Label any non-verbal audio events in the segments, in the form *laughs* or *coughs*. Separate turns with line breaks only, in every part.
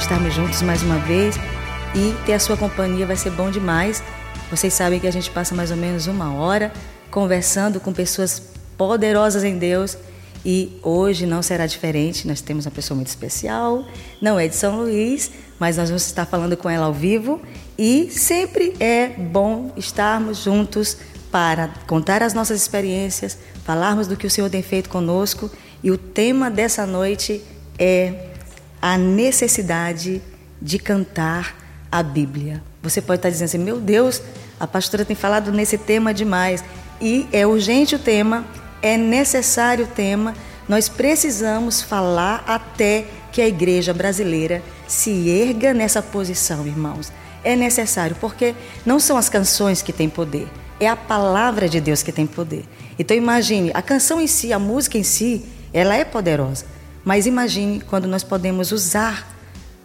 estarmos juntos mais uma vez e ter a sua companhia vai ser bom demais. Vocês sabem que a gente passa mais ou menos uma hora conversando com pessoas poderosas em Deus e hoje não será diferente. Nós temos uma pessoa muito especial, não é de São Luís, mas nós vamos estar falando com ela ao vivo e sempre é bom estarmos juntos para contar as nossas experiências, falarmos do que o Senhor tem feito conosco. E o tema dessa noite é a necessidade de cantar a Bíblia. Você pode estar dizendo assim: meu Deus, a pastora tem falado nesse tema demais. E é urgente o tema, é necessário o tema. Nós precisamos falar até que a igreja brasileira se erga nessa posição, irmãos. É necessário, porque não são as canções que têm poder, é a palavra de Deus que tem poder. Então imagine, a canção em si, a música em si, ela é poderosa. Mas imagine quando nós podemos usar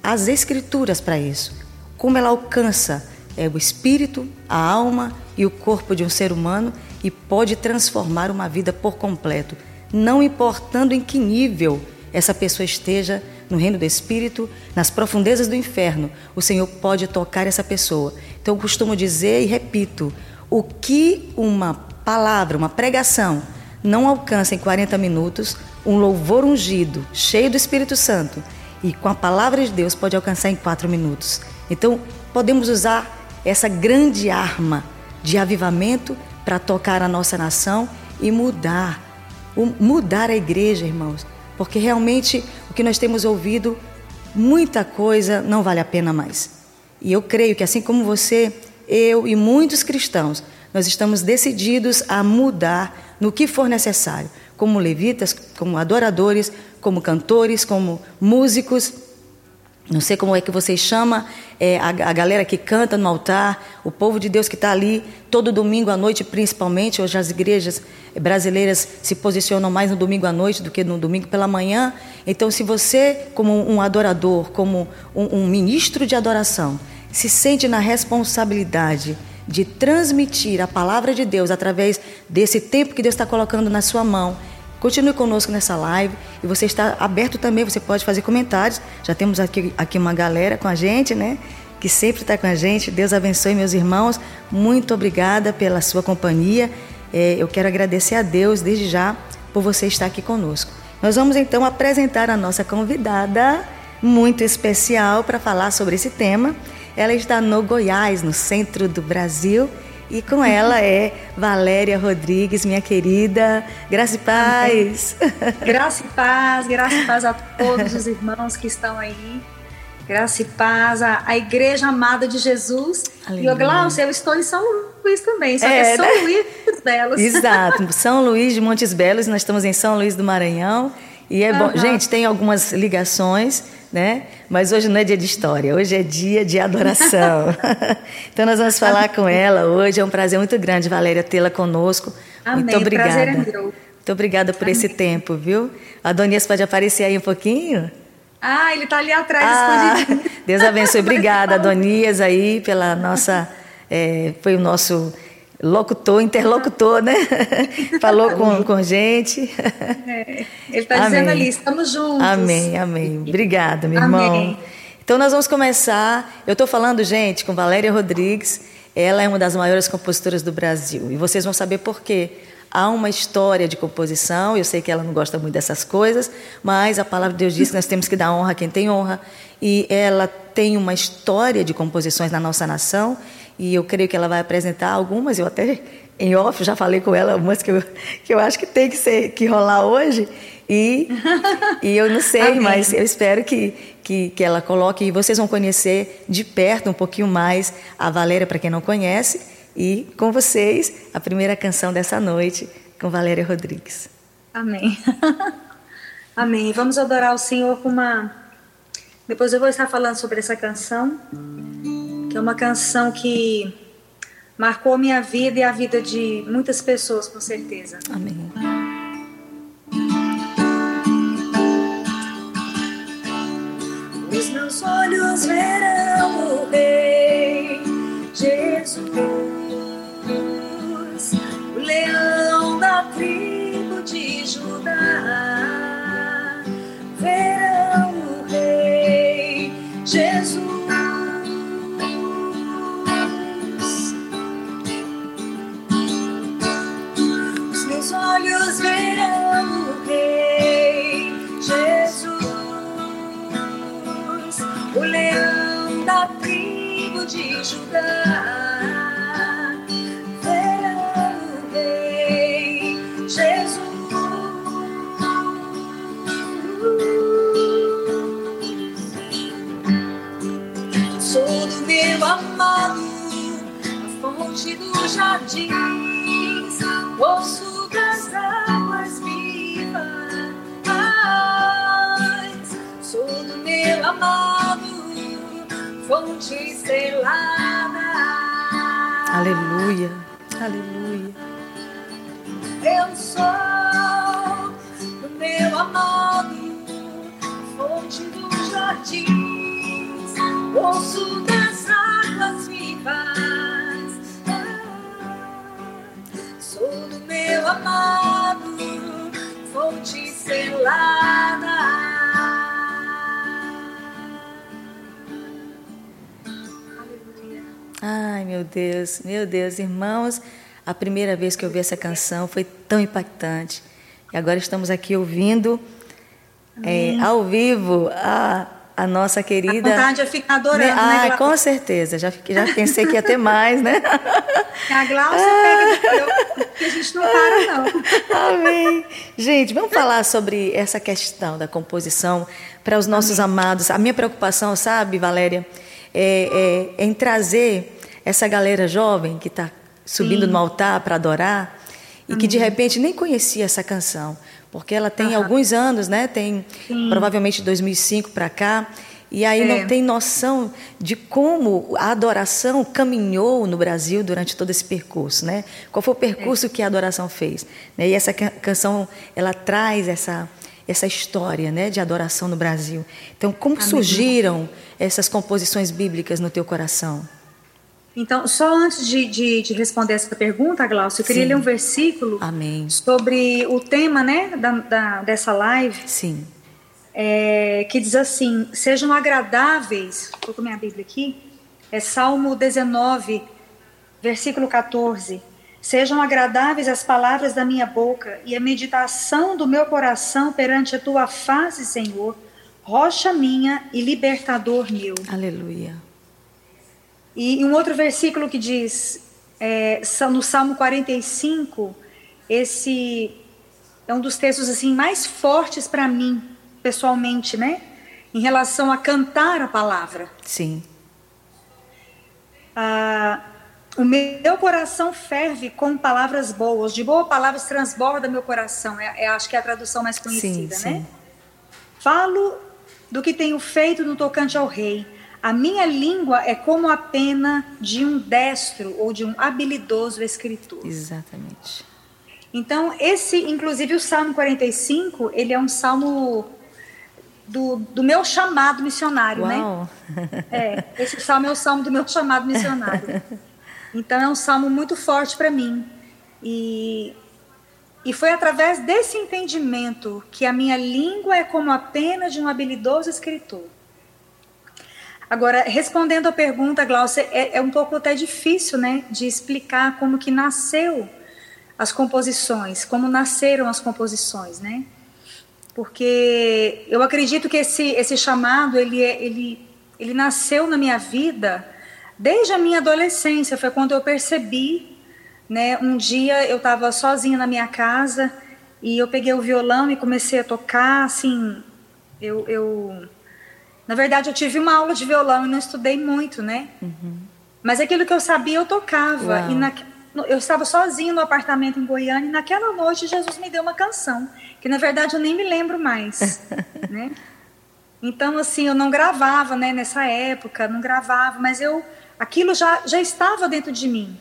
as escrituras para isso. Como ela alcança é, o espírito, a alma e o corpo de um ser humano e pode transformar uma vida por completo, não importando em que nível essa pessoa esteja no reino do espírito, nas profundezas do inferno, o Senhor pode tocar essa pessoa. Então eu costumo dizer e repito, o que uma palavra, uma pregação não alcança em 40 minutos, um louvor ungido, cheio do Espírito Santo e com a palavra de Deus pode alcançar em quatro minutos. Então, podemos usar essa grande arma de avivamento para tocar a nossa nação e mudar, mudar a igreja, irmãos, porque realmente o que nós temos ouvido, muita coisa não vale a pena mais. E eu creio que assim como você, eu e muitos cristãos, nós estamos decididos a mudar no que for necessário como levitas, como adoradores, como cantores, como músicos. Não sei como é que vocês chamam é, a, a, galera que canta no altar, o povo de Deus que está ali todo domingo à noite, principalmente. Hoje as igrejas brasileiras se posicionam mais no domingo à noite do que no domingo pela manhã. Então, se você, como um adorador, como um, um ministro de adoração, se sente na responsabilidade de transmitir a palavra de Deus através desse tempo que Deus está colocando na sua mão. Continue conosco nessa live e você está aberto também, você pode fazer comentários. Já temos aqui, aqui uma galera com a gente, né? Que sempre está com a gente. Deus abençoe, meus irmãos. Muito obrigada pela sua companhia. É, eu quero agradecer a Deus desde já por você estar aqui conosco. Nós vamos então apresentar a nossa convidada muito especial para falar sobre esse tema. Ela está no Goiás, no centro do Brasil. E com ela é Valéria Rodrigues, minha querida. Graça e paz.
Graça e paz, graça e paz a todos os irmãos que estão aí. Graça e paz, a, a Igreja Amada de Jesus. Aleluia. E o Glaucio, eu estou em São Luís também, só é, que é São né? Luís dos Belos.
Exato, *laughs* São Luís de Montes Belos, nós estamos em São Luís do Maranhão. E é bom, gente, tem algumas ligações né? Mas hoje não é dia de história, hoje é dia de adoração. *laughs* então nós vamos falar com ela hoje. É um prazer muito grande, Valéria, tê-la conosco.
Amém.
Muito obrigada.
Prazer é meu.
Muito obrigada por Amém. esse tempo, viu? Adonias pode aparecer aí um pouquinho?
Ah, ele está ali atrás, ah, escondido.
Deus abençoe. Obrigada, *laughs* Adonias, aí, pela nossa. É, foi o nosso locutor, interlocutor, né? *laughs* Falou com, com gente.
É, ele está dizendo ali, estamos juntos.
Amém, amém. Obrigada, meu irmão. Amém. Então nós vamos começar. Eu estou falando, gente, com Valéria Rodrigues. Ela é uma das maiores compositoras do Brasil. E vocês vão saber por quê. Há uma história de composição, eu sei que ela não gosta muito dessas coisas, mas a palavra de Deus diz que nós temos que dar honra a quem tem honra. E ela tem uma história de composições na nossa nação e eu creio que ela vai apresentar algumas, eu até em off já falei com ela algumas que eu, que eu acho que tem que, ser, que rolar hoje. E, e eu não sei, *laughs* mas eu espero que, que, que ela coloque e vocês vão conhecer de perto um pouquinho mais a Valéria, para quem não conhece, e com vocês a primeira canção dessa noite com Valéria Rodrigues.
Amém. *laughs* Amém. Vamos adorar o Senhor com uma. Depois eu vou estar falando sobre essa canção que é uma canção que marcou minha vida e a vida de muitas pessoas, com certeza.
Amém.
Os meus olhos verão o Rei Jesus, o leão da tribo de Judá.
Deus, meu Deus, irmãos, a primeira vez que eu vi essa canção foi tão impactante. E agora estamos aqui ouvindo é, ao vivo a, a nossa
A
querida.
vontade é ficar adorando,
né?
né,
Ah,
Glaucia?
com certeza. Já, já pensei que ia ter mais, né? *laughs*
A Glaucia pega teu, que a gente não para, não. *laughs*
Amém. Gente, vamos falar sobre essa questão da composição para os nossos amados. A minha preocupação, sabe, Valéria, é, é- é em trazer essa galera jovem que está subindo
Sim.
no altar para adorar e que de repente nem conhecia essa canção, porque ela tem
Aham.
alguns anos, né? Tem
Sim.
provavelmente 2005 para cá. E aí
É.
não tem noção de como a adoração caminhou no Brasil durante todo esse percurso, né? Qual foi o percurso que a adoração fez? né? E essa ca- canção, ela traz essa essa história, né, de adoração no Brasil. Então, como surgiram essas composições bíblicas no teu coração?
Então, só antes de, de, de responder essa pergunta, Glaucio, eu queria
Sim.
ler um versículo
Amém.
sobre o tema né, da, da- dessa live,
Sim.
é, que diz assim: sejam agradáveis. Estou com minha Bíblia aqui. É Salmo 19, versículo 14. Sejam agradáveis as palavras da minha boca e a meditação do meu coração perante a tua face, Senhor, rocha minha e libertador meu.
Aleluia.
E um outro versículo que diz, é, no Salmo 45, esse é um dos textos assim mais fortes para mim, pessoalmente, né? Em relação a cantar a palavra.
Sim.
Ah, o meu coração ferve com palavras boas, de boas palavras transborda meu coração. É, é, acho que é a tradução mais
Sim,
conhecida,
sim.
né? Falo do que tenho feito no tocante ao rei. A minha língua é como a pena de um destro ou de um habilidoso escritor.
Exatamente.
Então, esse, inclusive o Salmo 45, ele é um salmo do, do meu chamado missionário, né?
Uau.
É, esse salmo é o salmo do meu chamado missionário. Então é um salmo muito forte para mim. E, e foi através desse entendimento que a minha língua é como a pena de um habilidoso escritor. Agora, respondendo à pergunta, Glaucia, é, é um pouco até difícil, né, de explicar como que nasceu as composições, como nasceram as composições, né? Porque eu acredito que esse, esse chamado, ele, é- ele, ele nasceu na minha vida desde a minha adolescência, foi quando eu percebi, né, um dia eu estava sozinha na minha casa e eu peguei o violão e comecei a tocar, assim, eu, eu na verdade eu tive uma aula de violão e não estudei muito, né? Mas aquilo que eu sabia eu tocava
Uau.
e na, eu estava sozinha no apartamento em Goiânia e naquela noite Jesus me deu uma canção que na verdade eu nem me lembro mais, *laughs* né? Então assim eu não gravava, né? Nessa época não gravava, mas eu aquilo já já estava dentro de mim.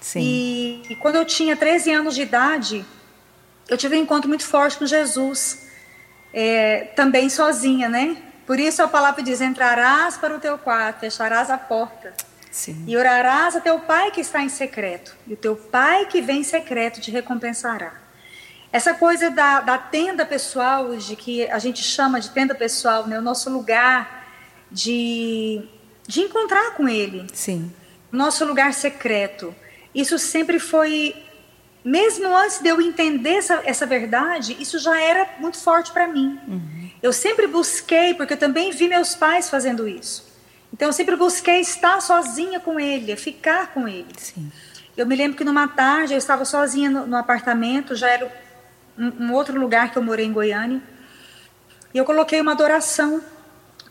Sim.
E, e quando eu tinha 13 anos de idade, eu tive um encontro muito forte com Jesus, é, também sozinha, né? Por isso a palavra diz: entrarás para o teu quarto, fecharás a porta
Sim.
e orarás a teu pai que está em secreto, e o teu pai que vem em secreto te recompensará. Essa coisa da, da tenda pessoal, de que a gente chama de tenda pessoal, né? o nosso lugar de, de encontrar com ele,
Sim.
nosso lugar secreto. Isso sempre foi, mesmo antes de eu entender essa, essa verdade, isso já era muito forte para mim. Eu sempre busquei, porque eu também vi meus pais fazendo isso. Então eu sempre busquei estar sozinha com ele, ficar com ele.
Sim.
Eu me lembro que numa tarde eu estava sozinha no, no apartamento, já era um, um, outro lugar que eu morei em Goiânia, e eu coloquei uma adoração,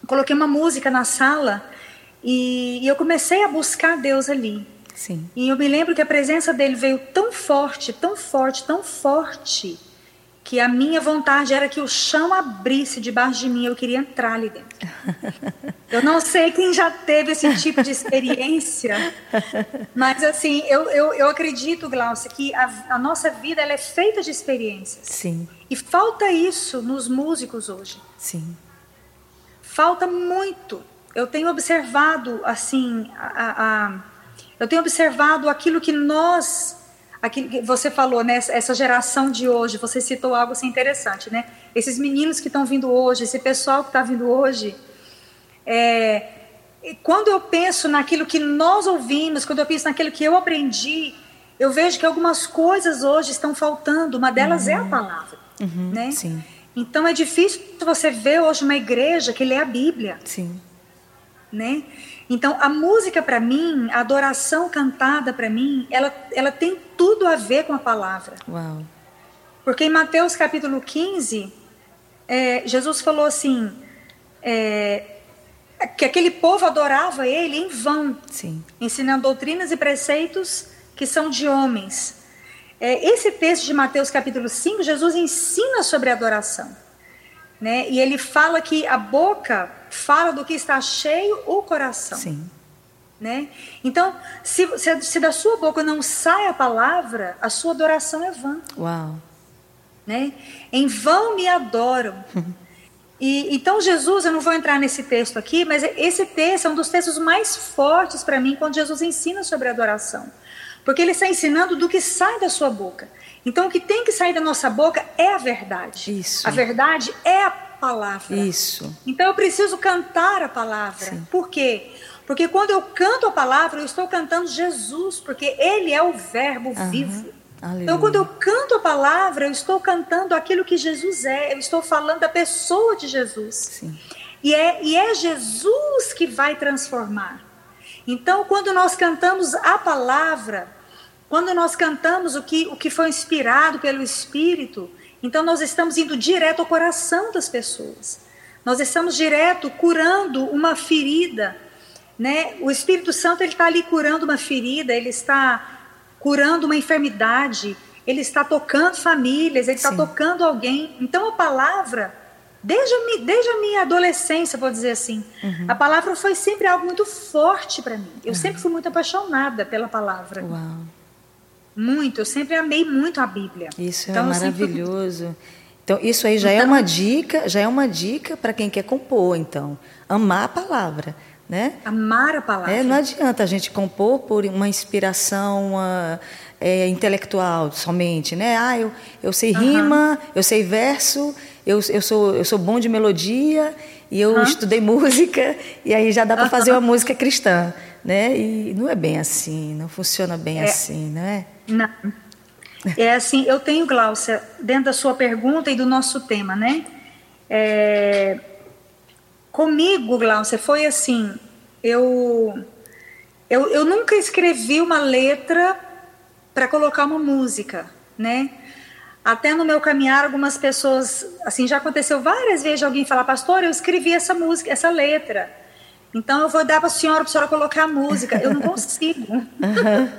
coloquei uma música na sala e, e eu comecei a buscar Deus ali.
Sim.
E eu me lembro que a presença dele veio tão forte, tão forte, tão forte, que a minha vontade era que o chão abrisse debaixo de mim, eu queria entrar ali dentro. *laughs* Eu não sei quem já teve esse tipo de experiência, mas assim, eu, eu, eu acredito, Glaucia, que a, a, nossa vida ela é feita de experiências.
Sim.
E falta isso nos músicos hoje.
Sim.
Falta muito. Eu tenho observado, assim, a, a eu tenho observado aquilo que nós que você falou, né, essa geração de hoje, você citou algo assim interessante, né? Esses meninos que estão vindo hoje, esse pessoal que está vindo hoje, é, quando eu penso naquilo que nós ouvimos, quando eu penso naquilo que eu aprendi, eu vejo que algumas coisas hoje estão faltando. Uma delas uhum. é a uhum. palavra,
uhum,
né?
Sim.
Então é difícil você ver hoje uma igreja que lê a Bíblia,
sim,
né? Então, a música para mim, a adoração cantada para mim, ela, ela tem tudo a ver com a palavra.
Uau.
Porque em Mateus capítulo 15, é, Jesus falou assim: é, que aquele povo adorava ele em vão,
Sim.
ensinando doutrinas e preceitos que são de homens. É, esse texto de Mateus capítulo 5, Jesus ensina sobre adoração. Né? E ele fala que a boca fala do que está cheio o coração.
Sim.
Né? Então, se, se, se, da sua boca não sai a palavra, a sua adoração é vã.
Uau.
Né? Em vão me adoram. *laughs* e então Jesus, eu não vou entrar nesse texto aqui, mas esse texto é um dos textos mais fortes para mim quando Jesus ensina sobre adoração, porque ele está ensinando do que sai da sua boca. Então, o que tem que sair da nossa boca é a verdade.
Isso.
A verdade é a palavra.
Isso.
Então, eu preciso cantar a palavra.
Sim.
Por quê? Porque quando eu canto a palavra, eu estou cantando Jesus, porque Ele é o Verbo
Aham.
vivo.
Aleluia.
Então, quando eu canto a palavra, eu estou cantando aquilo que Jesus é, eu estou falando da pessoa de Jesus.
Sim.
E é, e é Jesus que vai transformar. Então, quando nós cantamos a palavra, quando nós cantamos o que, o que foi inspirado pelo Espírito, então nós estamos indo direto ao coração das pessoas. Nós estamos direto curando uma ferida, né? O Espírito Santo ele está ali curando uma ferida, ele está curando uma enfermidade, ele está tocando famílias, ele está tocando alguém. Então a palavra, desde a, desde a minha adolescência, vou dizer assim,
uhum.
a palavra foi sempre algo muito forte para mim. Eu uhum. sempre fui muito apaixonada pela palavra.
Uau.
Muito, eu sempre amei muito a Bíblia.
Isso então, é maravilhoso. Sempre... Então, isso aí já então... é uma dica, já é uma dica para quem quer compor, então. Amar a palavra, né?
Amar a palavra.
É, não adianta a gente compor por uma inspiração uma, é, intelectual somente, né? Ah, eu, eu sei rima, uhum. eu sei verso, eu, eu, sou, eu sou bom de melodia e eu uhum. estudei música e aí já dá para fazer uma música cristã, né? E não é bem assim, não funciona bem é. assim, não é?
Não. É assim, eu tenho, Gláucia, dentro da sua pergunta e do nosso tema, né? É, comigo, Gláucia, foi assim, eu, eu, eu nunca escrevi uma letra para colocar uma música, né? Até no meu caminhar, algumas pessoas, assim, já aconteceu várias vezes alguém falar, pastor, eu escrevi essa música, essa letra. Então eu vou dar para a senhora, para a senhora colocar a música. Eu não *laughs* consigo.
Uhum.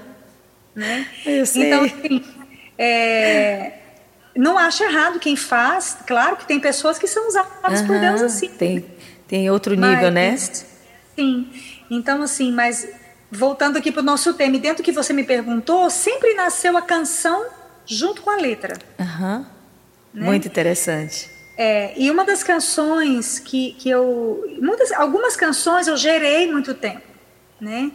Né? Então, assim, é, não acho errado quem faz. Claro que tem pessoas que são usadas
uhum,
por Deus assim.
Tem, tem outro nível, né?
mas, né? Sim. Então, assim, mas voltando aqui para o nosso tema, e dentro do que você me perguntou, sempre nasceu a canção junto com a letra.
Uhum. Né? Muito interessante.
É, e uma das canções que, que eu. Muitas, algumas canções eu gerei muito tempo, né?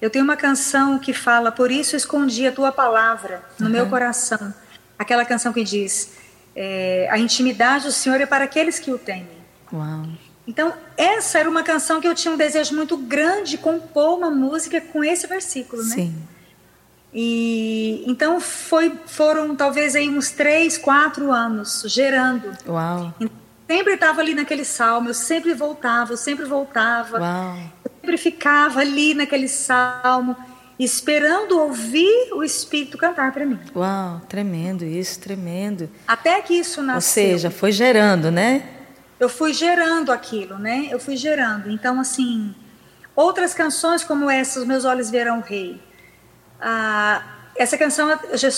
Eu tenho uma canção que fala, por isso escondi a tua palavra no uhum. meu coração. Aquela canção que diz, é, a intimidade do Senhor é para aqueles que o temem.
Uau.
Então, essa era uma canção que eu tinha um desejo muito grande de compor uma música com esse versículo, né?
Sim.
E então foi, foram talvez aí uns três, quatro anos gerando.
Uau.
Sempre estava ali naquele salmo, eu sempre voltava, eu sempre voltava.
Uau
sempre ficava ali naquele salmo, esperando ouvir o Espírito cantar para mim.
Uau, tremendo isso, tremendo.
Até que isso nasceu. Ou
seja, foi gerando, né?
Eu fui gerando aquilo, né? Eu fui gerando. Então, assim, outras canções como essa, Os Meus Olhos Verão o Rei. Ah, essa canção,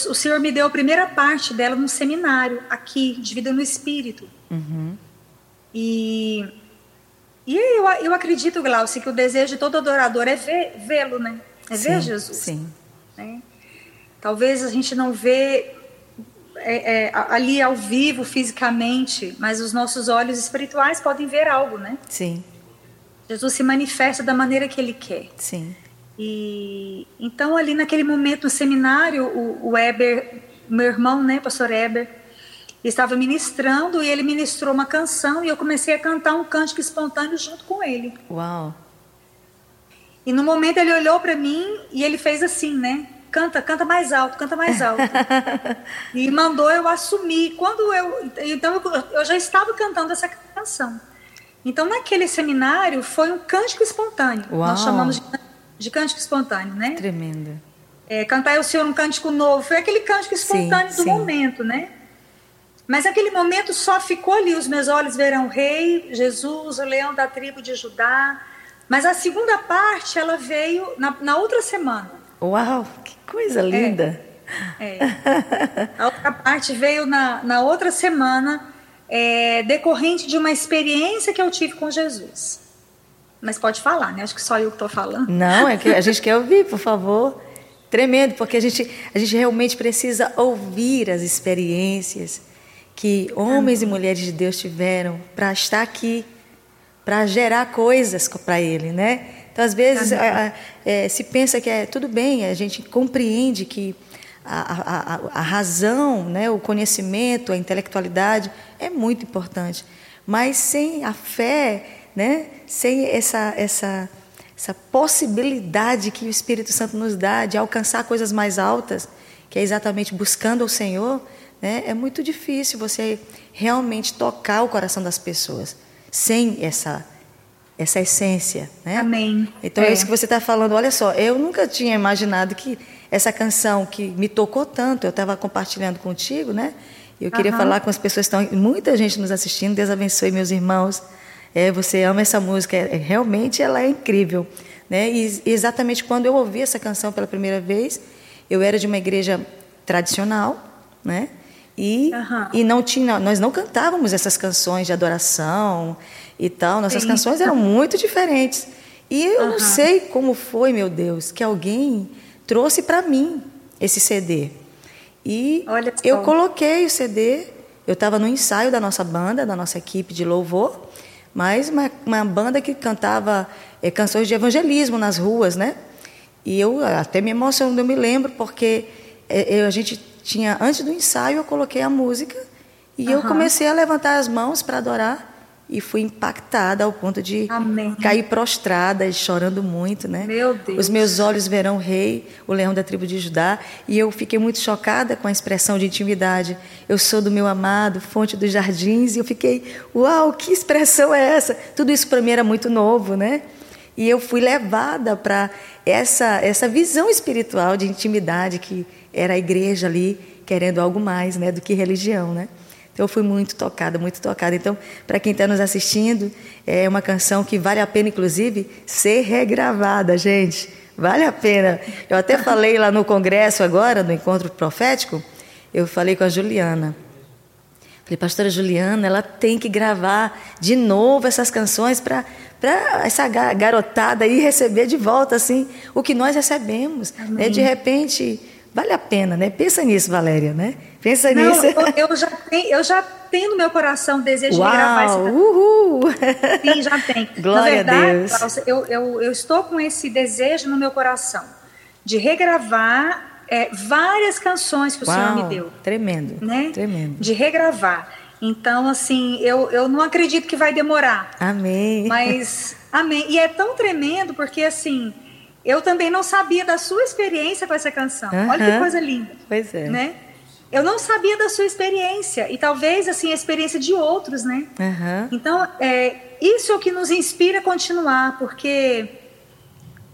o Senhor me deu a primeira parte dela no seminário, aqui, de Vida no Espírito.
Uhum.
E, e eu, eu acredito, Glaucia, que o desejo de todo adorador é vê-lo, né? É sim, ver Jesus.
Sim.
Né? Talvez a gente não vê é, é, ali ao vivo, fisicamente, mas os nossos olhos espirituais podem ver algo, né?
Sim.
Jesus se manifesta da maneira que ele quer.
Sim.
E então ali naquele momento no seminário, o, o Eber, meu irmão, né, pastor Eber, estava ministrando e ele ministrou uma canção e eu comecei a cantar um cântico espontâneo junto com ele.
Uau.
E no momento ele olhou para mim e ele fez assim, né? Canta, canta mais alto, canta mais alto. *laughs* e mandou eu assumir. Quando eu, então eu, já estava cantando essa canção. Então naquele seminário foi um cântico espontâneo.
Uau.
Nós chamamos de, de cântico espontâneo, né?
Tremendo.
É, cantar o Senhor um cântico novo. Foi aquele cântico espontâneo sim, do sim. momento, né? Mas aquele momento só ficou ali. Os meus olhos verão o Rei, Jesus, o leão da tribo de Judá. Mas a segunda parte, ela veio na, na outra semana.
Uau, que coisa linda!
É, é. A outra parte veio na, na outra semana, é, decorrente de uma experiência que eu tive com Jesus. Mas pode falar, né? Acho que só eu que estou falando.
Não, é que a gente *laughs* quer ouvir, por favor. Tremendo, porque a gente, a gente realmente precisa ouvir as experiências que homens e mulheres de Deus tiveram para estar aqui para gerar coisas para ele, né? Então, às vezes, a, a, é, se pensa que é tudo bem, a gente compreende que a, a, razão, né, o conhecimento, a intelectualidade é muito importante, mas sem a fé, né, sem essa, essa, essa possibilidade que o Espírito Santo nos dá de alcançar coisas mais altas, que é exatamente buscando o Senhor, né, é muito difícil você realmente tocar o coração das pessoas sem essa essa essência, né?
Amém.
Então é, é isso que você está falando. Olha só, eu nunca tinha imaginado que essa canção que me tocou tanto, eu estava compartilhando contigo, né? Eu queria uhum. falar com as pessoas que estão, muita gente nos assistindo. Deus abençoe meus irmãos. É, você ama essa música, é, realmente ela é incrível, né? E exatamente quando eu ouvi essa canção pela primeira vez, eu era de uma igreja tradicional, né? E, uhum. e não tinha, nós não cantávamos essas canções de adoração e tal. Nossas Sim. canções eram muito diferentes. E eu uhum. não sei como foi, meu Deus, que alguém trouxe para mim esse CD. E eu coloquei o CD. Eu estava no ensaio da nossa banda, da nossa equipe de louvor, mas uma, uma banda que cantava é, canções de evangelismo nas ruas, né? E eu até me emociono, eu me lembro, porque é, a gente tinha antes do ensaio eu coloquei a música e uhum. eu comecei a levantar as mãos para adorar e fui impactada ao ponto de
Amém.
cair prostrada e chorando muito, né?
Meu Deus.
Os meus olhos verão o rei, o leão da tribo de Judá, e eu fiquei muito chocada com a expressão de intimidade. Eu sou do meu amado, fonte dos jardins, e eu fiquei, uau, que expressão é essa? Tudo isso para mim era muito novo, né? E eu fui levada para essa essa visão espiritual de intimidade que era a igreja ali querendo algo mais, né, do que religião, né? Então eu fui muito tocada, muito tocada. Então, para quem está nos assistindo, é uma canção que vale a pena, inclusive, ser regravada, gente. Vale a pena. Eu até *laughs* falei lá no congresso agora, no encontro profético, eu falei com a Juliana. Falei, pastora Juliana, ela tem que gravar de novo essas canções para essa garotada aí receber de volta assim o que nós recebemos. Né? De repente Vale a pena, né? Pensa nisso, Valéria, né? Pensa
Não,
nisso.
Eu, eu, já tenho, eu já tenho no meu coração o desejo
Uau,
de gravar esse
uhul.
Sim, já tem.
Glória
Na verdade,
a Deus.
eu, eu, eu estou com esse desejo no meu coração de regravar é, várias canções que o
Uau,
Senhor me deu.
Tremendo,
né?
tremendo.
De regravar. Então, assim, eu, eu não acredito que vai demorar.
Amém.
Mas, amém. E é tão tremendo porque, assim, eu também não sabia da sua experiência com essa canção. Uhum. Olha que coisa linda.
Pois é.
Né? Eu não sabia da sua experiência e talvez assim a experiência de outros, né?
Uhum.
Então, é, isso é o que nos inspira a continuar, porque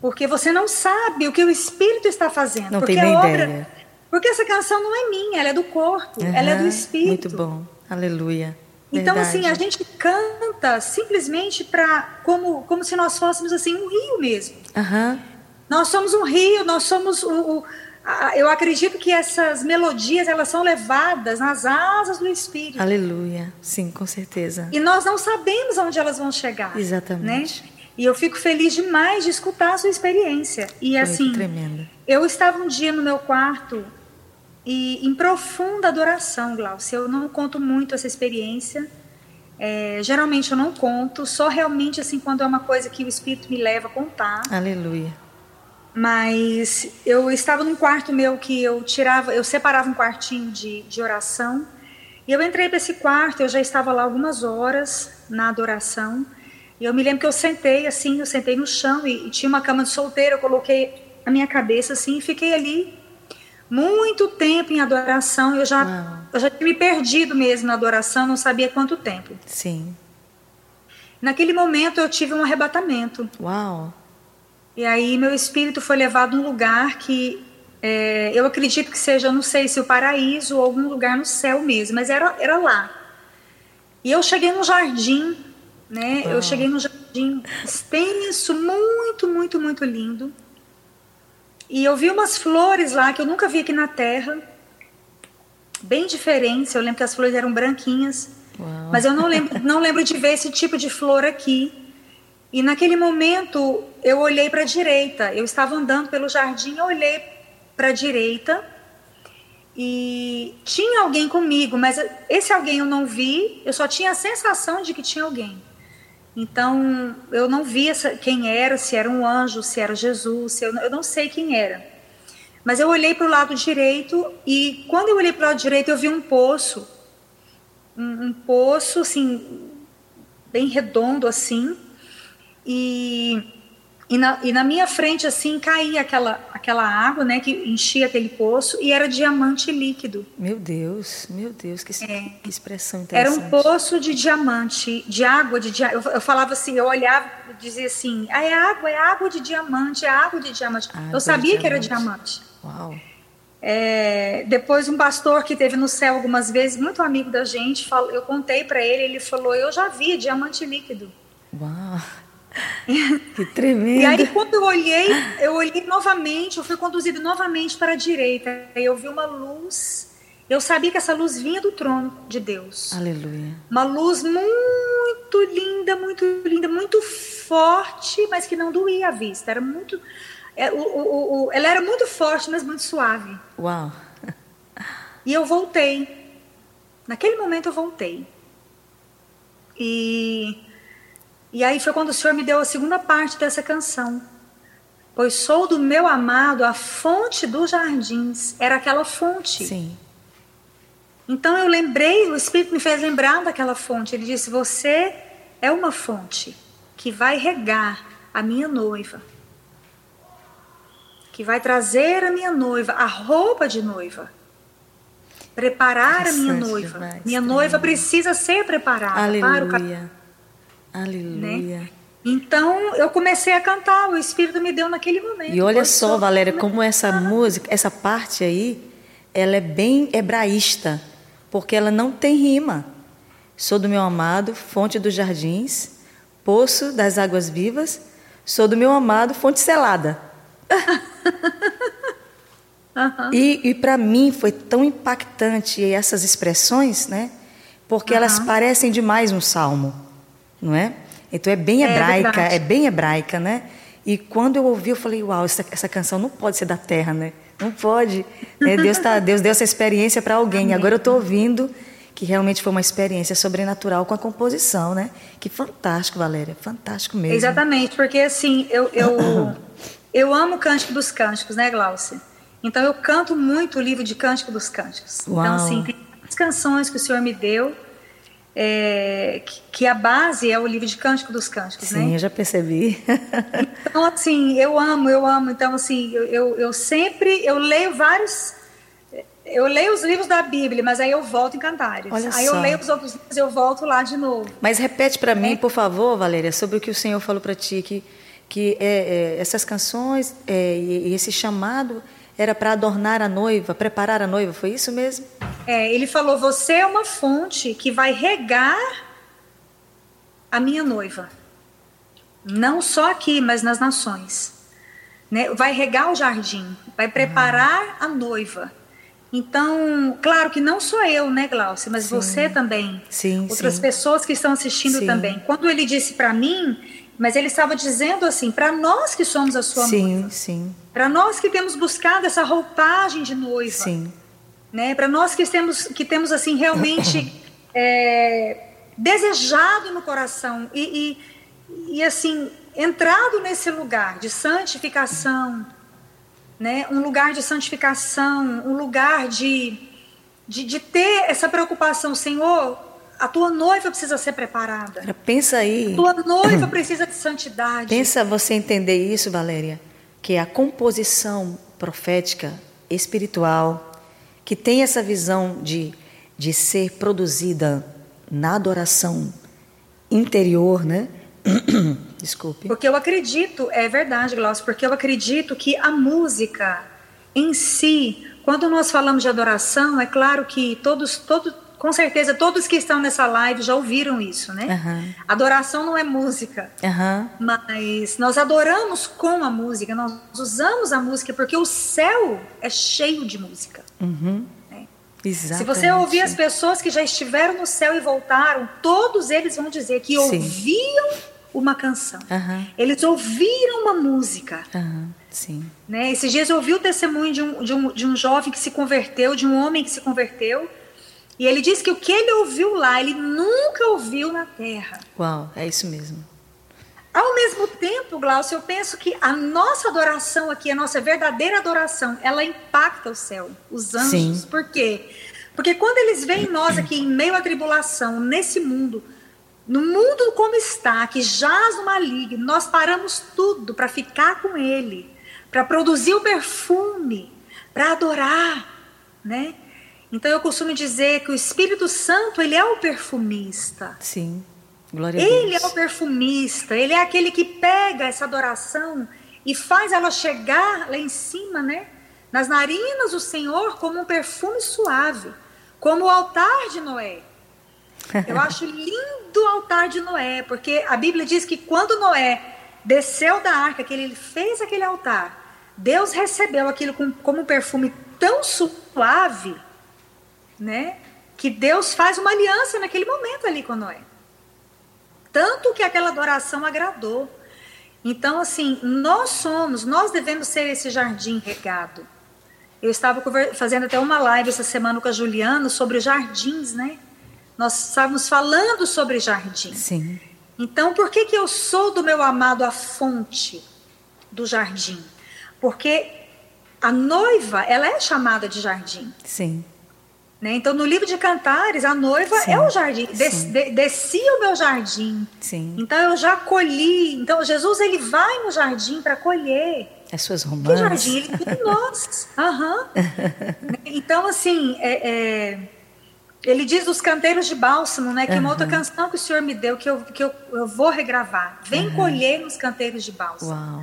Porque você não sabe o que o Espírito está fazendo.
Não
porque
tem
a obra,
ideia.
Porque essa canção não é minha, ela é do corpo, ela é do Espírito.
Muito bom. Aleluia.
Então,
Verdade.
assim, a gente canta simplesmente para como, como se nós fôssemos assim um rio mesmo.
Aham.
Nós somos um rio, nós somos o, o- eu acredito que essas melodias elas são levadas nas asas do Espírito.
Aleluia. Sim, com certeza.
E nós não sabemos aonde elas vão chegar.
Exatamente.
Né? E eu fico feliz demais de escutar a sua experiência. E
Foi
assim,
tremenda.
eu estava um dia no meu quarto e em profunda adoração, Glaucia. Eu não conto muito essa experiência. É, geralmente eu não conto, só realmente assim quando é uma coisa que o Espírito me leva a contar.
Aleluia.
Mas eu estava num quarto meu que eu tirava, eu separava um quartinho de, de oração. E eu entrei para esse quarto, eu já estava lá algumas horas na adoração. E eu me lembro que eu sentei assim, eu sentei no chão e, e tinha uma cama de solteiro, eu coloquei a minha cabeça assim e fiquei ali muito tempo em adoração. Eu já,
Uau.
eu já tinha me perdido mesmo na adoração, não sabia quanto tempo.
Sim.
Naquele momento eu tive um arrebatamento.
Uau.
E aí meu espírito foi levado a um lugar que é, eu acredito que seja, não sei se o paraíso ou algum lugar no céu mesmo, mas era, era lá. E eu cheguei num jardim, né? Eu
Uau.
cheguei num jardim extenso, muito, muito, muito lindo. E eu vi umas flores lá que eu nunca vi aqui na Terra, bem diferentes. Eu lembro que as flores eram branquinhas.
Uau.
Mas eu não lembro, não lembro de ver esse tipo de flor aqui. E naquele momento eu olhei para a direita. Eu estava andando pelo jardim, eu olhei para a direita e tinha alguém comigo, mas esse alguém eu não vi. Eu só tinha a sensação de que tinha alguém. Então eu não vi quem era, se era um anjo, se era Jesus, se eu, não- eu não sei quem era. Mas eu olhei para o lado direito e quando eu olhei para o lado direito eu vi um poço um, um poço assim bem redondo assim e, e, na, e na minha frente assim caía aquela aquela água né que enchia aquele poço e era diamante líquido
Meu Deus, meu Deus, que,
É.
que expressão
era
interessante.
um poço de diamante de água de eu, eu falava assim eu olhava e dizia assim ah, é água é água de diamante é água de diamante
Água
eu sabia que era
diamante.
diamante
Uau.
É, depois um pastor que teve no céu algumas vezes, muito amigo da gente, falou, eu contei para ele, ele falou, eu já vi diamante líquido.
Uau. *laughs* Que tremendo.
E aí quando eu olhei, eu olhei novamente, eu fui conduzido novamente para a direita, e eu vi uma luz. Eu sabia que essa luz vinha do trono de Deus.
Aleluia.
Uma luz muito linda, muito linda, muito forte, mas que não doía a vista. Era muito, é, ela era muito forte, mas muito suave.
Uau.
E eu voltei. Naquele momento eu voltei. E, e aí foi quando o Senhor me deu a segunda parte dessa canção. Pois sou do meu amado a fonte dos jardins. Era aquela fonte.
Sim.
Então eu lembrei, o Espírito me fez lembrar daquela fonte. Ele disse: Você é uma fonte que vai regar a minha noiva, que vai trazer a minha noiva, a roupa de noiva, preparar a minha noiva. minha noiva precisa ser preparada para o
Aleluia. Aleluia.
Então eu comecei a cantar, o Espírito me deu naquele momento.
E olha só, Valéria, como essa música, essa parte aí, ela é bem hebraísta, porque ela não tem rima. Sou do meu amado, fonte dos jardins, poço das águas vivas, sou do meu amado, fonte selada.
Aham.
E, e para mim foi tão impactante essas expressões, né? Porque elas
Aham.
parecem demais um salmo, não é? Então é bem
É
hebraica,
verdade.
é, bem hebraica, né? E quando eu ouvi, eu falei, uau, essa, essa canção não pode ser da terra, né? Não pode. né? Deus, tá, Deus deu essa experiência para alguém. E agora eu estou ouvindo que realmente foi uma experiência sobrenatural com a composição, né? Que fantástico, Valéria, fantástico mesmo.
Exatamente, porque assim, eu, eu, *clears throat* eu amo o Cântico dos Cânticos, né, Glaucia? Então eu canto muito o livro de Cântico dos Cânticos.
Uau.
Então, assim, tem as canções que o Senhor me deu, é, que, que a base é o livro de Cântico dos Cânticos,
Sim,
né?
eu já percebi. *laughs*
Então, assim, eu amo, eu amo. Então, assim, eu, eu, eu sempre, eu leio vários... Eu leio os livros da Bíblia, mas aí eu volto em Cantares.
Olha
aí
só.
eu leio os outros livros e eu volto lá de novo.
Mas repete para
É.
mim, por favor, Valéria, sobre o que o Senhor falou para ti, que que é, é, essas canções é, e, e esse chamado era para adornar a noiva, preparar a noiva, foi isso mesmo?
É, ele falou: Você é uma fonte que vai regar a minha noiva. Não só aqui, mas nas nações. Né? Vai regar o jardim, vai preparar uhum. a noiva. Então, claro que não sou eu, né, Glaucia, mas sim. você também.
Sim,
Outras
sim.
pessoas que estão assistindo sim. também. Quando ele disse para mim, mas ele estava dizendo assim, para nós que somos a sua
sim,
noiva.
Sim,
Para nós que temos buscado essa roupagem de noiva.
Sim.
Né? Para nós que temos, que temos assim, realmente *coughs* é, desejado no coração e, e, e assim, entrado nesse lugar de santificação, né? um lugar de santificação, um lugar de, de, de ter essa preocupação, Senhor, a tua noiva precisa ser preparada.
Pensa aí.
A tua noiva precisa de santidade.
Pensa você entender isso, Valéria, que a composição profética, espiritual, que tem essa visão de, de ser produzida na adoração interior, né? *clears throat* Desculpe.
Porque eu acredito, é verdade, Glaucio, porque eu acredito que a música em si, quando nós falamos de adoração, é claro que todos, todos, com certeza todos que estão nessa live já ouviram isso, né?
Uhum.
Adoração não é música,
uhum.
mas nós adoramos com a música, nós usamos a música porque o céu é cheio de música.
Uhum. Né?
Se você ouvir as pessoas que já estiveram no céu e voltaram, todos eles vão dizer que Sim. ouviam uma canção.
Uhum.
Eles ouviram uma música.
Uhum. Sim.
Né? Esses dias eu ouvi o testemunho de um, de, um, de um jovem que se converteu, de um homem que se converteu. E ele disse que o que ele ouviu lá, ele nunca ouviu na terra.
Uau, é isso mesmo.
Ao mesmo tempo, Glaucio, eu penso que a nossa adoração aqui, a nossa verdadeira adoração, ela impacta o céu, os anjos.
Sim.
Por quê? Porque quando eles veem nós aqui em meio à tribulação, nesse mundo, no mundo como está, que jaz no maligno, nós paramos tudo para ficar com Ele, para produzir o perfume, para adorar, né? Então eu costumo dizer que o Espírito Santo ele é o perfumista.
Sim, glória
a
Deus.
Ele é o perfumista. Ele é aquele que pega essa adoração e faz ela chegar lá em cima, né? Nas narinas do Senhor como um perfume suave, como o altar de Noé. Eu *laughs* acho lindo o altar de Noé, porque a Bíblia diz que quando Noé desceu da arca, que ele fez aquele altar, Deus recebeu aquilo como um perfume tão suave, né? Que Deus faz uma aliança naquele momento ali com Noé. Tanto que aquela adoração agradou. Então, assim, nós somos, nós devemos ser esse jardim regado. Eu estava fazendo até uma live essa semana com a Juliana sobre jardins, né? Nós estávamos falando sobre jardim.
Sim.
Então, por que, que eu sou do meu amado a fonte do jardim? Porque a noiva, ela é chamada de jardim.
Sim.
Né? Então, no livro de Cantares, a noiva
Sim.
é o jardim. Des, de, desci o meu jardim.
Sim.
Então, eu já colhi. Então, Jesus, ele vai no jardim para colher.
As suas
Que
romãs.
jardim? Ele de nós. *laughs* Aham. Então, assim, é, é, ele diz dos canteiros de bálsamo, né? Que é uma outra canção que o Senhor me deu, que eu, que eu, eu vou regravar. Vem colher nos canteiros de bálsamo.
Uau.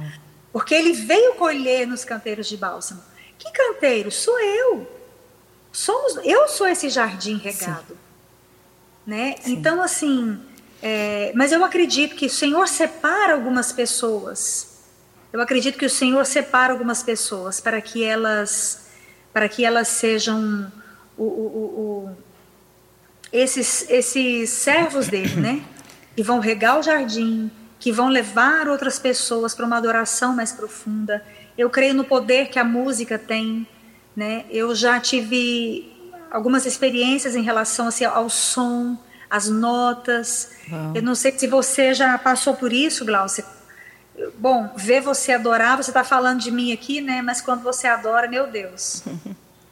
Porque ele veio colher nos canteiros de bálsamo. Que canteiro? Sou eu. Somos, eu sou esse jardim regado. Né?
Sim.
Então, assim, é, mas eu acredito que o Senhor separa algumas pessoas. Eu acredito que o Senhor separa algumas pessoas para que elas, para que elas sejam o, o, o, esses, esses servos dele, né? Que vão regar o jardim, que vão levar outras pessoas para uma adoração mais profunda. Eu creio no poder que a música tem, né? Eu já tive algumas experiências em relação assim, ao som, às notas. Eu não sei se você já passou por isso, Glaucia. Bom, ver você adorar, você está falando de mim aqui, né? Mas quando você adora, meu Deus.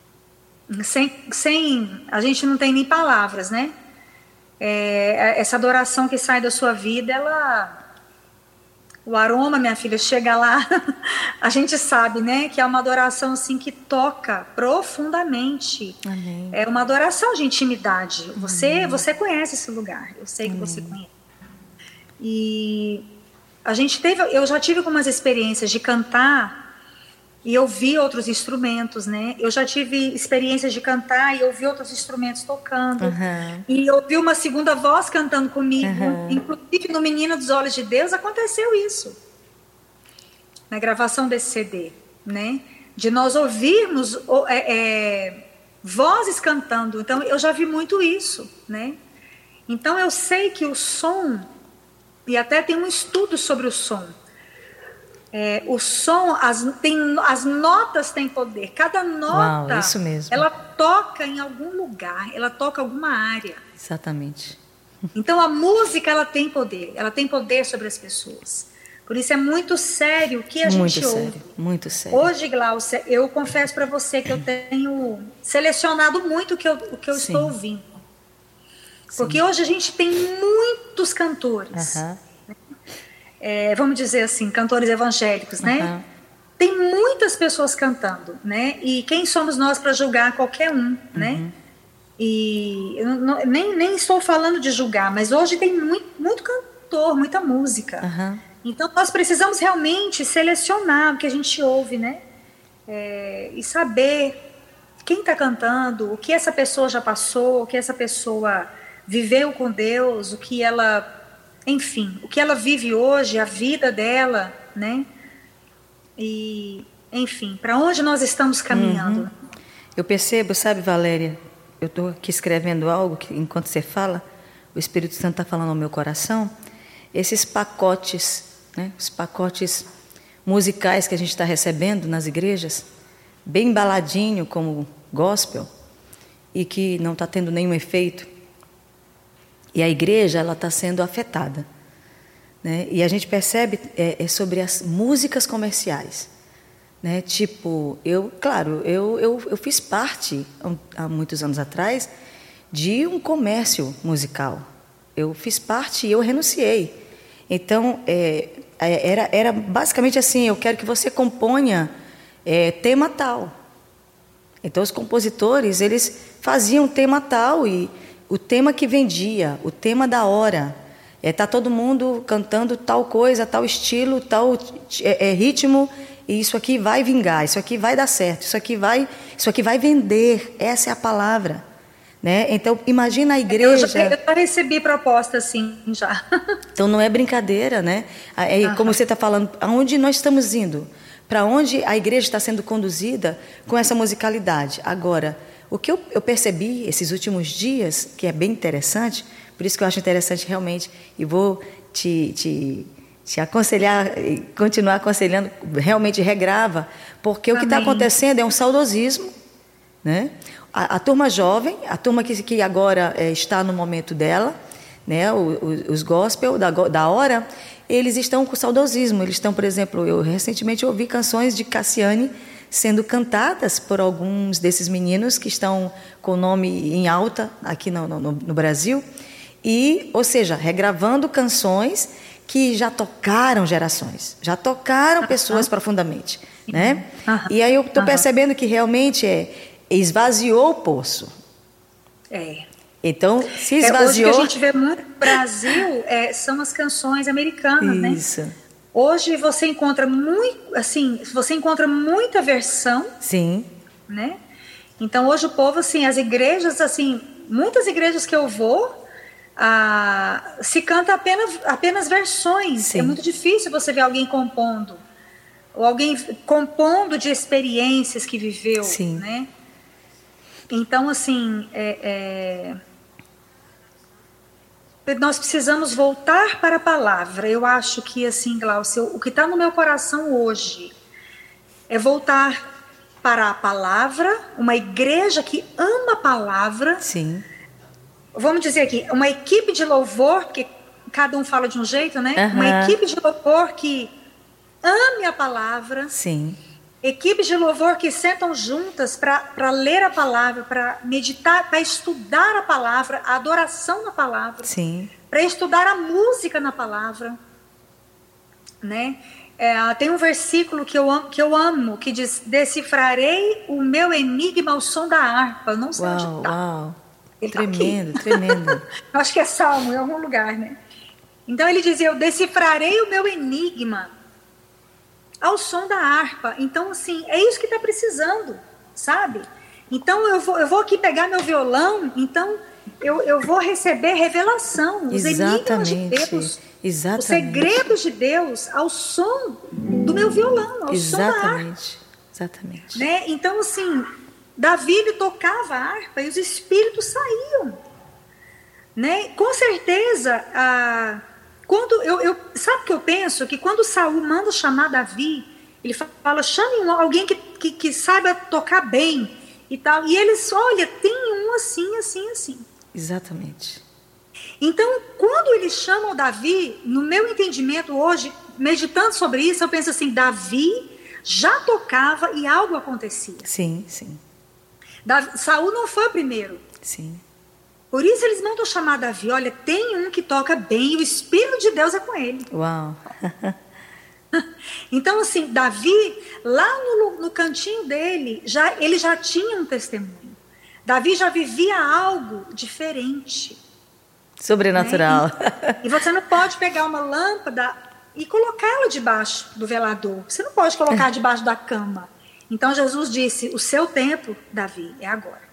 *laughs* sem, sem. A gente não tem nem palavras, né? É, essa adoração que sai da sua vida, ela. O aroma, minha filha, chega lá, *laughs* a gente sabe, né, que é uma adoração assim que toca profundamente.
Amém.
É uma adoração de intimidade. Você, você conhece esse lugar, eu sei que você conhece. E a gente teve, eu já tive algumas experiências de cantar e ouvir outros instrumentos, né? Eu já tive experiências de cantar e ouvir outros instrumentos tocando. Uhum. E ouvir uma segunda voz cantando comigo. Uhum. Inclusive no Menina dos Olhos de Deus aconteceu isso. Na gravação desse CD, né? De nós ouvirmos é, é, vozes cantando. Então eu já vi muito isso, né? Então eu sei que o som, e até tem um estudo sobre o som é, o som, as, tem, as notas têm poder. Cada nota,
Uau, isso mesmo.
ela toca em algum lugar, ela toca alguma área.
Exatamente.
Então a música ela tem poder, ela tem poder sobre as pessoas. Por isso é muito sério o que a
muito
gente
sério,
ouve.
Muito sério.
Hoje, Glaucia, eu confesso para você que eu tenho selecionado muito o que eu, o que eu estou ouvindo. Porque Sim. hoje a gente tem muitos cantores. Uhum é, vamos dizer assim, cantores evangélicos, né? Uhum. Tem muitas pessoas cantando, né? E quem somos nós para julgar qualquer um, né? uhum. né? E eu não, nem, nem estou falando de julgar, mas hoje tem muito, muito cantor, muita música. Uhum. Então nós precisamos realmente selecionar o que a gente ouve, né? É, e saber quem está cantando, o que essa pessoa já passou, o que essa pessoa viveu com Deus, o que ela enfim, o que ela vive hoje, a vida dela, né? E, enfim, para onde nós estamos caminhando? Uhum.
Eu percebo, sabe, Valéria, eu estou aqui escrevendo algo que, enquanto você fala, o Espírito Santo está falando ao meu coração, esses pacotes, né, os pacotes musicais que a gente está recebendo nas igrejas, bem baladinho como gospel, e que não está tendo nenhum efeito. E a igreja ela está sendo afetada. Né? E a gente percebe é, é sobre as músicas comerciais. Né? Tipo, eu, claro, eu, eu, eu fiz parte, há muitos anos atrás, de um comércio musical. Eu fiz parte e eu renunciei. Então, é, é, era, era basicamente assim: eu quero que você componha é, tema tal. Então, os compositores eles faziam tema tal e o tema que vendia, o tema da hora. É, tá todo mundo cantando tal coisa, tal estilo, tal é, é, ritmo, e isso aqui vai vingar, isso aqui vai dar certo, isso aqui vai, isso aqui vai vender. Essa é a palavra. Né? Então, imagina a igreja. Eu
já, eu já recebi proposta assim já. *laughs*
então, não é brincadeira, né? É, como você está falando, aonde nós estamos indo? Para onde a igreja está sendo conduzida com essa musicalidade? Agora, o que eu, eu, percebi esses últimos dias, que é bem interessante, por isso que eu acho interessante realmente, e vou te, te, te aconselhar, continuar aconselhando, realmente regrava, porque Amém. o que está acontecendo é um saudosismo. Né? A, a, turma jovem, a turma que, que agora é, está no momento dela, né, o, o, os gospel da, da hora, eles estão com saudosismo. Eles estão, por exemplo, eu recentemente ouvi canções de Cassiane sendo cantadas por alguns desses meninos que estão com o nome em alta aqui no, no, no Brasil, e, ou seja, regravando canções que já tocaram gerações, já tocaram pessoas profundamente, né? E aí eu estou percebendo que realmente é esvaziou o poço.
É.
Então, se esvaziou. É, hoje que
a gente vê no Brasil é, são as canções americanas,
né? Isso.
Hoje você encontra muito, assim, você encontra muita versão.
Sim.
Né? Então hoje o povo, assim, as igrejas, assim, muitas igrejas que eu vou, ah, se canta apenas, apenas versões. Sim. É muito difícil você ver alguém compondo. Ou alguém compondo de experiências que viveu, Sim. né? Então, assim, é, é nós precisamos voltar para a palavra. Eu acho que, assim, Glaucio, o que está no meu coração hoje é voltar para a palavra, uma igreja que ama a palavra.
Sim.
Vamos dizer aqui, uma equipe de louvor, porque cada um fala de um jeito, né? Uhum. Uma equipe de louvor que ame a palavra.
Sim.
Equipes de louvor que sentam juntas para ler a palavra, para meditar, para estudar a palavra, a adoração na palavra.
Sim.
Para estudar a música na palavra. Né? É, tem um versículo que eu, amo, que eu amo, que diz: Decifrarei o meu enigma ao som da harpa. Eu não sei
uau,
onde está.
Ele tremendo, tá tremendo. *laughs*
Acho que é salmo, em algum lugar, né? Então ele dizia: Eu decifrarei o meu enigma ao som da harpa. Então, assim, é isso que está precisando, sabe? Então eu vou, eu vou aqui pegar meu violão, então eu, eu vou receber revelação, os Exatamente. enigmas de Deus, Exatamente. os segredos de Deus ao som do meu violão, ao
Exatamente.
som da harpa.
Exatamente.
Né? Então, assim, Davi tocava a harpa e os espíritos saíam. Né? Com certeza, a, quando eu, eu sabe que eu penso que quando Saul manda chamar Davi, ele fala chame um, alguém que, que, que saiba tocar bem e tal. E eles, olha, tem um assim, assim, assim.
Exatamente.
Então, quando eles chamam Davi, no meu entendimento hoje, meditando sobre isso, eu penso assim: Davi já tocava e algo acontecia.
Sim, sim.
Davi, Saul não foi o primeiro.
Sim.
Por isso eles mandam chamar Davi. Olha, tem um que toca bem o Espírito de Deus é com ele.
Uau! *laughs*
então, assim, Davi, lá no, no cantinho dele, já, ele já tinha um testemunho. Davi já vivia algo diferente.
Sobrenatural.
Né? E, e você não pode pegar uma lâmpada e colocá-la debaixo do velador. Você não pode colocar debaixo da cama. Então Jesus disse: O seu tempo, Davi, é agora.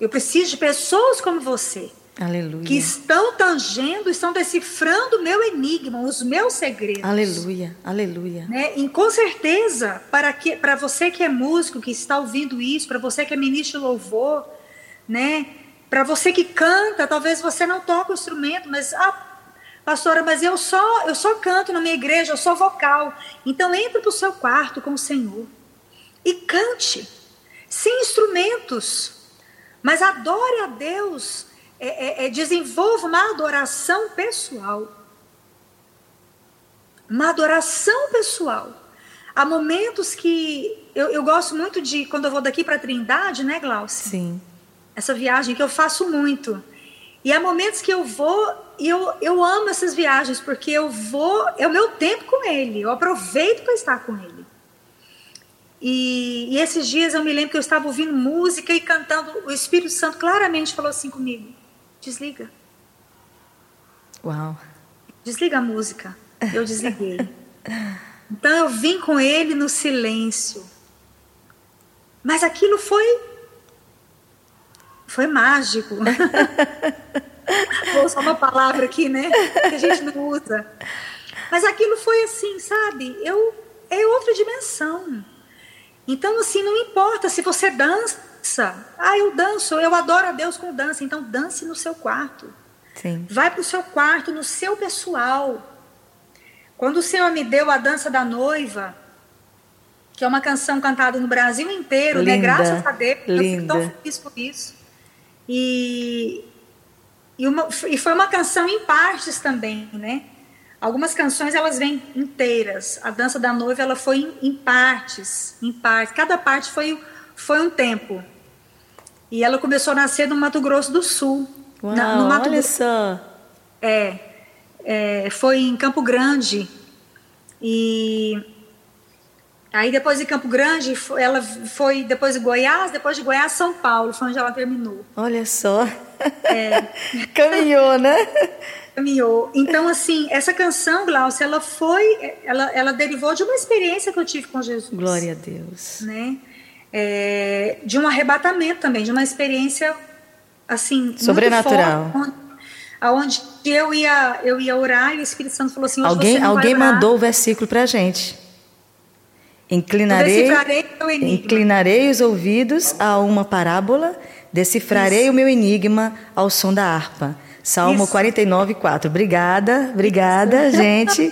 Eu preciso de pessoas como você.
Aleluia.
Que estão tangendo, estão decifrando o meu enigma, os meus segredos.
Aleluia, aleluia.
Né? E com certeza, para, que, para você que é músico, que está ouvindo isso, para você que é ministro louvor, né? para você que canta, talvez você não toque o instrumento, mas, ah, pastora, mas eu só, eu só canto na minha igreja, eu sou vocal. Então entre para o seu quarto com o Senhor e cante, sem instrumentos mas adore a Deus, é, é, é, desenvolva uma adoração pessoal. Uma adoração pessoal. Há momentos que eu, eu gosto muito de, quando eu vou daqui para Trindade, né, Glaucia?
Sim.
Essa viagem que eu faço muito. E há momentos que eu vou e eu, eu amo essas viagens, porque eu vou, é o meu tempo com ele, eu aproveito para estar com ele. E, e, esses dias eu me lembro que eu estava ouvindo música e cantando. O Espírito Santo claramente falou assim comigo: desliga.
Uau.
Desliga a música. Eu desliguei. *laughs* então eu vim com ele no silêncio. Mas aquilo foi. Foi mágico. *laughs* Vou usar uma palavra aqui, né? Que a gente não usa. Mas aquilo foi assim, sabe? Eu, é outra dimensão. Então, assim, não importa se você dança. Ah, eu danço, eu adoro a Deus com dança. Então, dance no seu quarto.
Sim.
Vai para o seu quarto, no seu pessoal. Quando o Senhor me deu a dança da noiva, que é uma canção cantada no Brasil inteiro, né?
Linda,
né? Graças a Deus,
linda.
eu fico tão feliz por isso. E, e, uma, e foi uma canção em partes também, né? Algumas canções elas vêm inteiras. A dança da noiva ela foi em, em partes, em partes. Cada parte foi foi um tempo. E ela começou a nascer no Mato Grosso do Sul.
Uau, na, no Mato olha só.
É, é, foi em Campo Grande. E aí depois de Campo Grande, ela foi depois de Goiás, depois de Goiás São Paulo, foi onde ela terminou.
Olha só. É. *laughs* Caminhou, né?
Caminhou. Então, assim, essa canção, Glaucia, ela foi, ela, ela derivou de uma experiência que eu tive com Jesus.
Glória a Deus.
Né? É, de um arrebatamento também, de uma experiência, assim,
sobrenatural.
Forte, aonde eu ia, eu ia orar e o Espírito Santo falou assim:
alguém, alguém mandou o versículo para a gente. Inclinarei, inclinarei os ouvidos a uma parábola, decifrarei Isso. o meu enigma ao som da harpa. Salmo Isso. 49, 4. Obrigada, obrigada, *laughs* gente.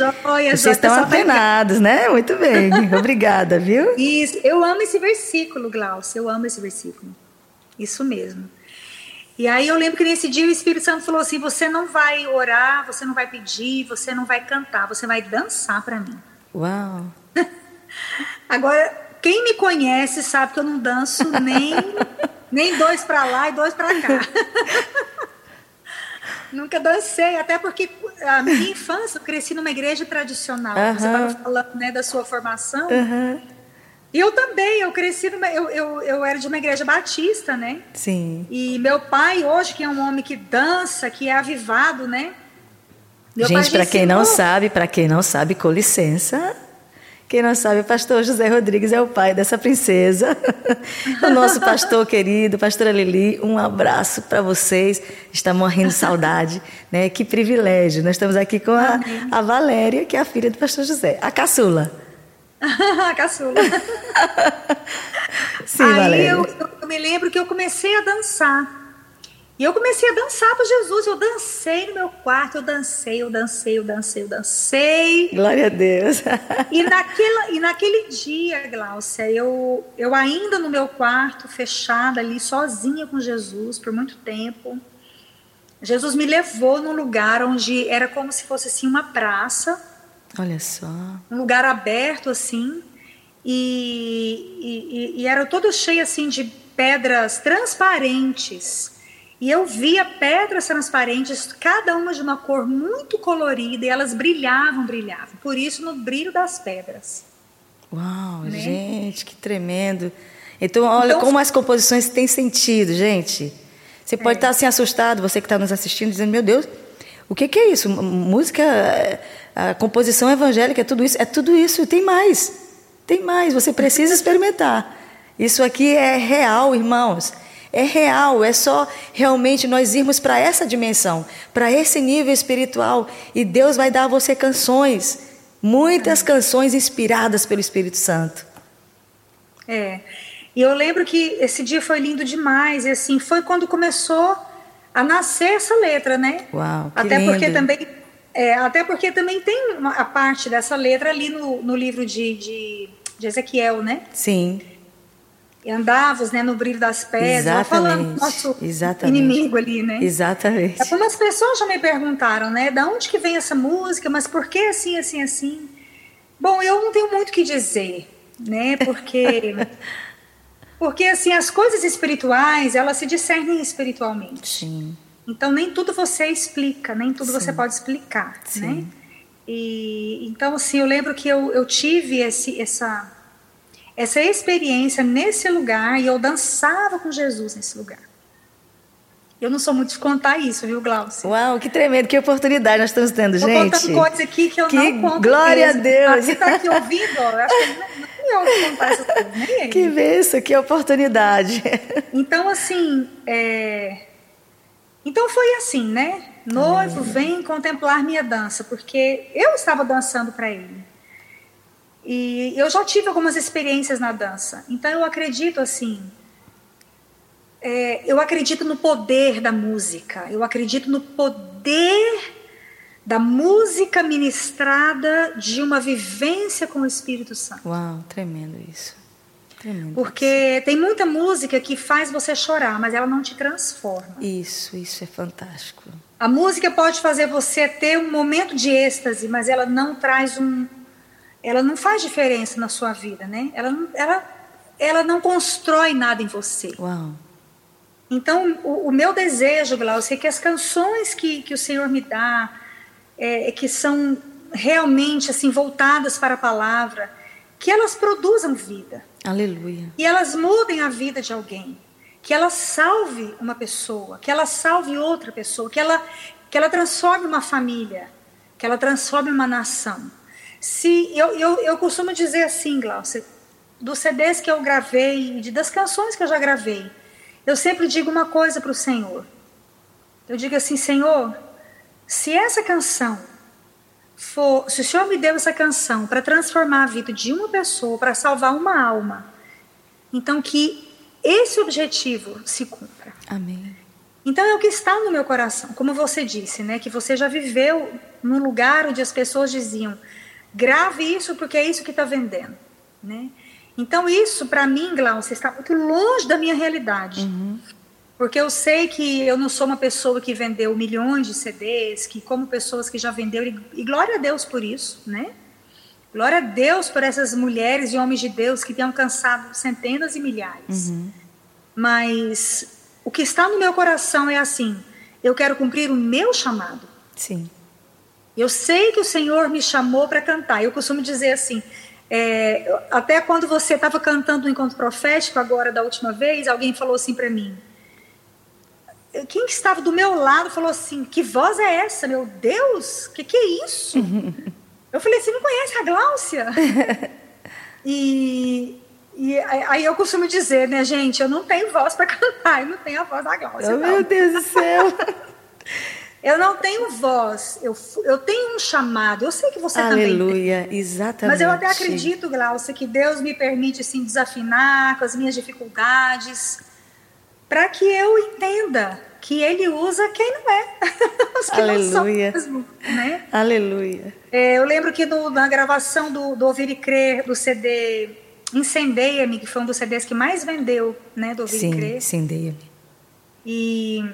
Vocês estão apenados, né? Muito bem. *laughs* Obrigada, viu?
Isso. Eu amo esse versículo, Glaucio. Eu amo esse versículo. Isso mesmo. E aí eu lembro que nesse dia o Espírito Santo falou assim: você não vai orar, você não vai pedir, você não vai cantar, você vai dançar para mim.
Uau! *laughs*
Agora, quem me conhece sabe que eu não danço nem, nem dois para lá e dois para cá. Nunca dancei, até porque a minha *laughs* infância eu cresci numa igreja tradicional. Uhum. Você estava falando né, da sua formação.
Uhum.
E eu também, eu cresci, numa, eu, eu, eu era de uma igreja batista, né?
Sim.
E meu pai, hoje, que é um homem que dança, que é avivado, né?
Meu Gente, para quem não sabe, para quem não sabe, com licença, quem não sabe, o pastor José Rodrigues é o pai dessa princesa. *laughs* o nosso pastor querido, pastora Lili, um abraço para vocês. Está morrendo de saudade, *laughs* né? Que privilégio. Nós estamos aqui com a, a Valéria, que é a filha do pastor José, a caçula. *laughs*
a caçula.
Sim, Aí Valéria.
Eu, eu me lembro que eu comecei a dançar. E eu comecei a dançar para Jesus. Eu dancei no meu quarto, eu dancei, eu dancei, eu dancei, eu dancei.
Glória a Deus. *laughs*
e, naquela, e naquele dia, Glaucia, eu, eu ainda no meu quarto, fechada ali, sozinha com Jesus por muito tempo. Jesus me levou num lugar onde era como se fosse assim uma praça.
Olha só.
Um lugar aberto assim. E, e, e era todo cheio assim de pedras transparentes e eu via pedras transparentes, cada uma de uma cor muito colorida, e elas brilhavam, brilhavam. Por isso, no brilho das pedras.
Uau, né? gente, que tremendo. Então, olha então, como as composições têm sentido, gente. Você pode é. estar assim assustado, você que está nos assistindo, dizendo: Meu Deus, o que, que é isso? Música, a composição evangélica, é tudo isso? É tudo isso, e tem mais. Tem mais, você precisa *laughs* experimentar. Isso aqui é real, irmãos é real, é só realmente nós irmos para essa dimensão, para esse nível espiritual e Deus vai dar a você canções, muitas canções inspiradas pelo Espírito Santo.
É. E eu lembro que esse dia foi lindo demais, e assim, foi quando começou a nascer essa letra, né?
Uau, que
até
lindo.
porque também é, até porque também tem uma, a parte dessa letra ali no, no livro de, de, de Ezequiel, né?
Sim
andavas né, no brilho das pedras,
Exatamente.
falando nosso
Exatamente.
inimigo ali, né?
Exatamente.
Algumas pessoas já me perguntaram, né, da onde que vem essa música, mas por que assim, assim, assim? Bom, eu não tenho muito o que dizer, né, porque... *laughs* porque, assim, as coisas espirituais, elas se discernem espiritualmente.
Sim.
Então, nem tudo você explica, nem tudo Sim. você pode explicar,
Sim.
né? E, então, assim, eu lembro que eu, eu tive esse, essa essa experiência nesse lugar e eu dançava com Jesus nesse lugar. Eu não sou muito de contar isso, viu, Glaucio?
Uau, que tremendo, que oportunidade nós estamos tendo,
Tô
gente.
contando coisas aqui que eu
que
não conto
glória
mesmo.
a Deus.
Você está aqui ouvindo, eu acho que não, não eu contar essas coisas, nem *laughs* ele.
Que benção, que oportunidade.
Então, assim, é... então foi assim, né? Noivo, vem contemplar minha dança, porque eu estava dançando para ele. E eu já tive algumas experiências na dança. Então eu acredito assim. É, eu acredito no poder da música. Eu acredito no poder da música ministrada de uma vivência com o Espírito Santo.
Uau, tremendo isso. Tremendo
Porque isso. tem muita música que faz você chorar, mas ela não te transforma.
Isso, isso é fantástico.
A música pode fazer você ter um momento de êxtase, mas ela não traz um, ela não faz diferença na sua vida, né? Ela, ela, ela não constrói nada em você.
Uau.
Então, o, o meu desejo, Glaucio, é que as canções que, que o Senhor me dá, é, é, que são realmente assim voltadas para a palavra, que elas produzam vida.
Aleluia.
E elas mudem a vida de alguém. Que ela salve uma pessoa, que ela salve outra pessoa, que ela, que ela transforme uma família, que ela transforme uma nação. Se eu, eu, eu costumo dizer assim, Glaucia, dos CDs que eu gravei, de, das canções que eu já gravei, eu sempre digo uma coisa para o Senhor. Eu digo assim, Senhor, se essa canção for, se o Senhor me deu essa canção para transformar a vida de uma pessoa, para salvar uma alma, então que esse objetivo se cumpra.
Amém.
Então é o que está no meu coração, como você disse, né, que você já viveu num lugar onde as pessoas diziam: grave isso porque é isso que está vendendo, né? Então isso para mim, Glaucia, está muito longe da minha realidade.
Uhum.
Porque eu sei que eu não sou uma pessoa que vendeu milhões de CDs, que como pessoas que já vendeu e glória a Deus por isso, né? Glória a Deus por essas mulheres e homens de Deus que têm alcançado centenas e milhares.
Uhum.
Mas o que está no meu coração é assim: eu quero cumprir o meu chamado.
Sim.
Eu sei que o Senhor me chamou para cantar. Eu costumo dizer assim, é, até quando você estava cantando no encontro profético agora da última vez, alguém falou assim para mim: quem estava do meu lado falou assim: Que voz é essa, meu Deus? Que que é isso? *laughs* eu falei: Você não conhece a Gláucia? *laughs* e, e aí eu costumo dizer, né, gente, eu não tenho voz para cantar, eu não tenho a voz da Gláucia.
Oh, meu Deus do céu! *laughs*
eu não tenho voz, eu, eu tenho um chamado, eu sei que você
Aleluia,
também.
Aleluia, exatamente.
Mas eu até acredito, Glaucia, que Deus me permite assim, desafinar com as minhas dificuldades, para que eu entenda que Ele usa quem não é. *laughs* Os que
Aleluia.
Não são mesmo, né?
Aleluia.
É, eu lembro que no, na gravação do, do Ouvir e Crer, do CD Incendeia-me, que foi um dos CDs que mais vendeu, né, do Ouvir
Sim,
e Crer.
Incendeia-me.
E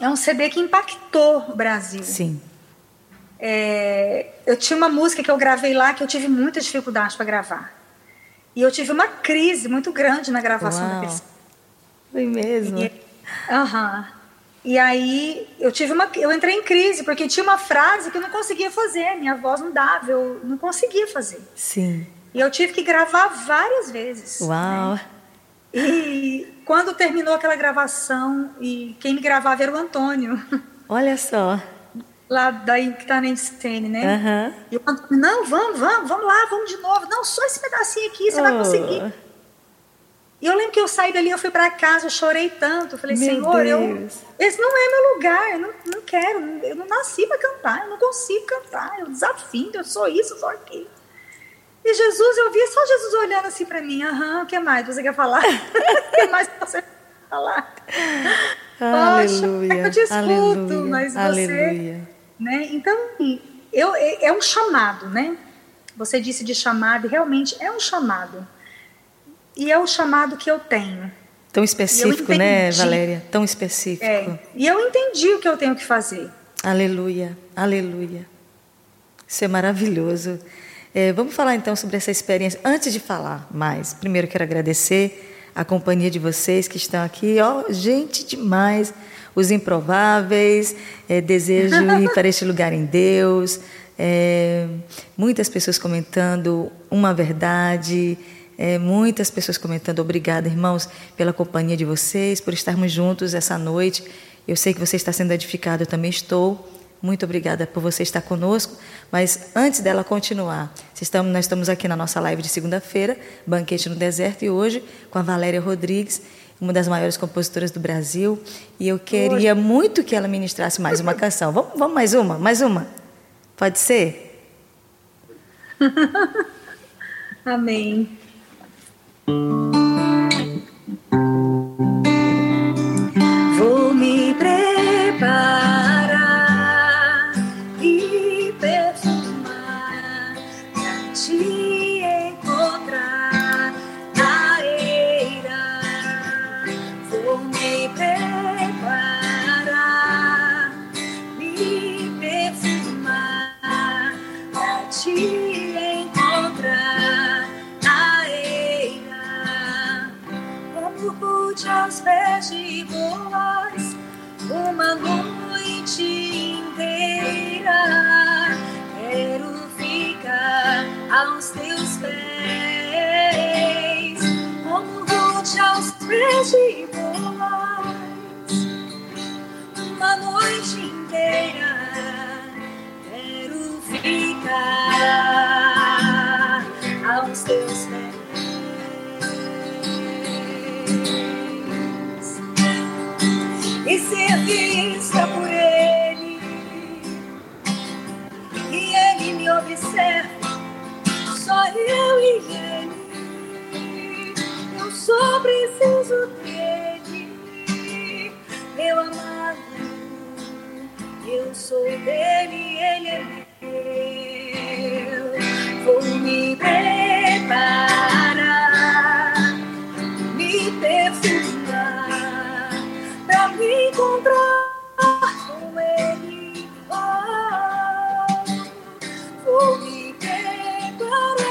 é um CD que impactou o Brasil.
Sim.
É, eu tinha uma música que eu gravei lá que eu tive muita dificuldade para gravar. E eu tive uma crise muito grande na gravação
Uau.
daquele
Foi mesmo?
E, uhum. e aí eu tive uma, eu entrei em crise porque tinha uma frase que eu não conseguia fazer, minha voz não dava, eu não conseguia fazer.
Sim.
E eu tive que gravar várias vezes.
Uau.
Né? E quando terminou aquela gravação, e quem me gravava era o Antônio. *laughs*
Olha só.
Lá daí que tá na Einstein, né?
Uhum.
E o Antônio, não, vamos, vamos, vamos lá, vamos de novo. Não, só esse pedacinho aqui, você oh. vai conseguir. E eu lembro que eu saí dali, eu fui para casa, eu chorei tanto. Eu falei,
meu
Senhor, eu, esse não é meu lugar, eu não, não quero, eu não nasci para cantar, eu não consigo cantar, eu desafio, eu sou isso, eu sou aquilo. E Jesus, eu vi só Jesus olhando assim para mim, aham, o que mais você quer falar? *laughs* o que mais você quer falar?
Aleluia,
Poxa, eu te escuto,
aleluia,
mas você...
aleluia.
Né? Então, eu, é, é um chamado, né? Você disse de chamado, e realmente é um chamado. E é o chamado que eu tenho.
Tão específico, né, Valéria? Tão específico.
É, e eu entendi o que eu tenho que fazer.
Aleluia, aleluia. Isso é maravilhoso. É, vamos falar então sobre essa experiência. Antes de falar mais, primeiro quero agradecer a companhia de vocês que estão aqui. Ó, oh, gente demais. Os improváveis. É, desejo *laughs* ir para este lugar em Deus. É, muitas pessoas comentando uma verdade. É, muitas pessoas comentando, obrigada, irmãos, pela companhia de vocês, por estarmos juntos essa noite. Eu sei que você está sendo edificado, eu também estou. Muito obrigada por você estar conosco. Mas antes dela continuar, estamos, nós estamos aqui na nossa live de segunda-feira, Banquete no Deserto, e hoje com a Valéria Rodrigues, uma das maiores compositoras do Brasil. E eu queria hoje. muito que ela ministrasse mais uma canção. Vamos, vamos mais uma? Mais uma? Pode ser? *laughs*
Amém. Noite inteira. Quero ficar Ele observa, só eu e Ele. Eu só preciso dele, meu amado. Eu sou dele, Ele é meu. Vou me preparar, me perfumar pra me encontrar com Ele. Oh, vou me preparar,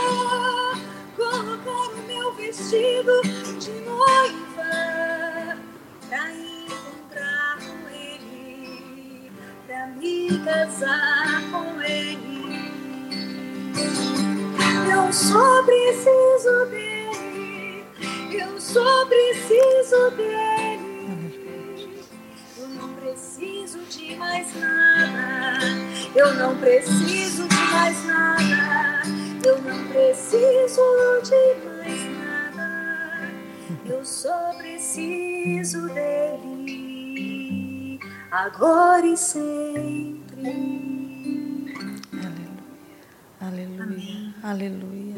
colocar o meu vestido de noiva pra encontrar com ele, pra me casar com ele. Eu só preciso dele, eu só preciso dele. Eu não preciso de mais nada, eu não preciso de mais nada. Eu só preciso dele. Agora e sempre.
Aleluia. Aleluia. Aleluia.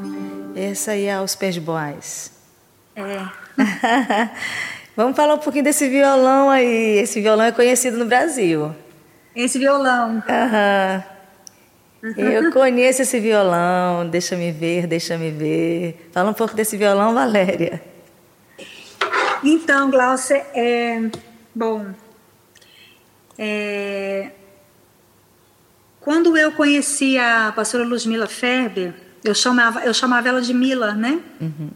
Essa aí é aos pés boais.
É. *laughs*
Vamos falar um pouquinho desse violão aí. Esse violão é conhecido no Brasil.
Esse violão.
Aham. Eu conheço esse violão. Deixa me ver, deixa me ver. Fala um pouco desse violão, Valéria.
Então, Glaucia, é bom. É, quando eu conheci a pastora Luzmila Ferber, eu chamava, eu chamava ela de Mila, né?
Uhum.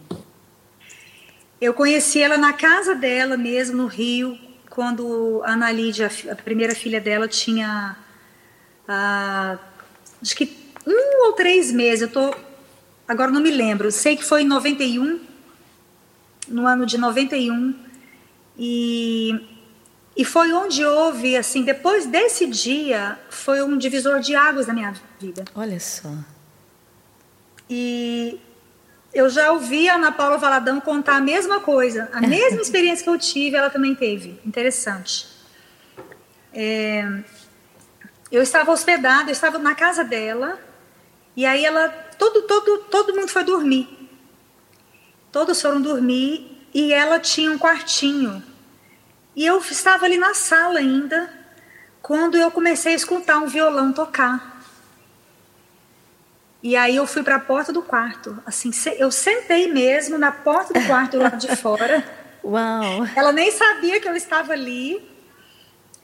Eu conheci ela na casa dela mesmo, no Rio, quando a Ana Lídia, a primeira filha dela, tinha ah, acho que um ou três meses, eu tô, agora não me lembro, sei que foi em 91, no ano de 91, e, e foi onde houve, assim, depois desse dia, foi um divisor de águas na minha vida.
Olha só.
E eu já ouvi a Ana Paula Valadão contar a mesma coisa, a mesma *laughs* experiência que eu tive, ela também teve. Interessante. É, eu estava hospedada, eu estava na casa dela, e aí ela, todo, todo, todo mundo foi dormir. Todos foram dormir e ela tinha um quartinho. E eu estava ali na sala ainda, quando eu comecei a escutar um violão tocar. E aí eu fui para a porta do quarto. Assim, eu sentei mesmo na porta do quarto lá de fora. *laughs*
Uau!
Ela nem sabia que eu estava ali.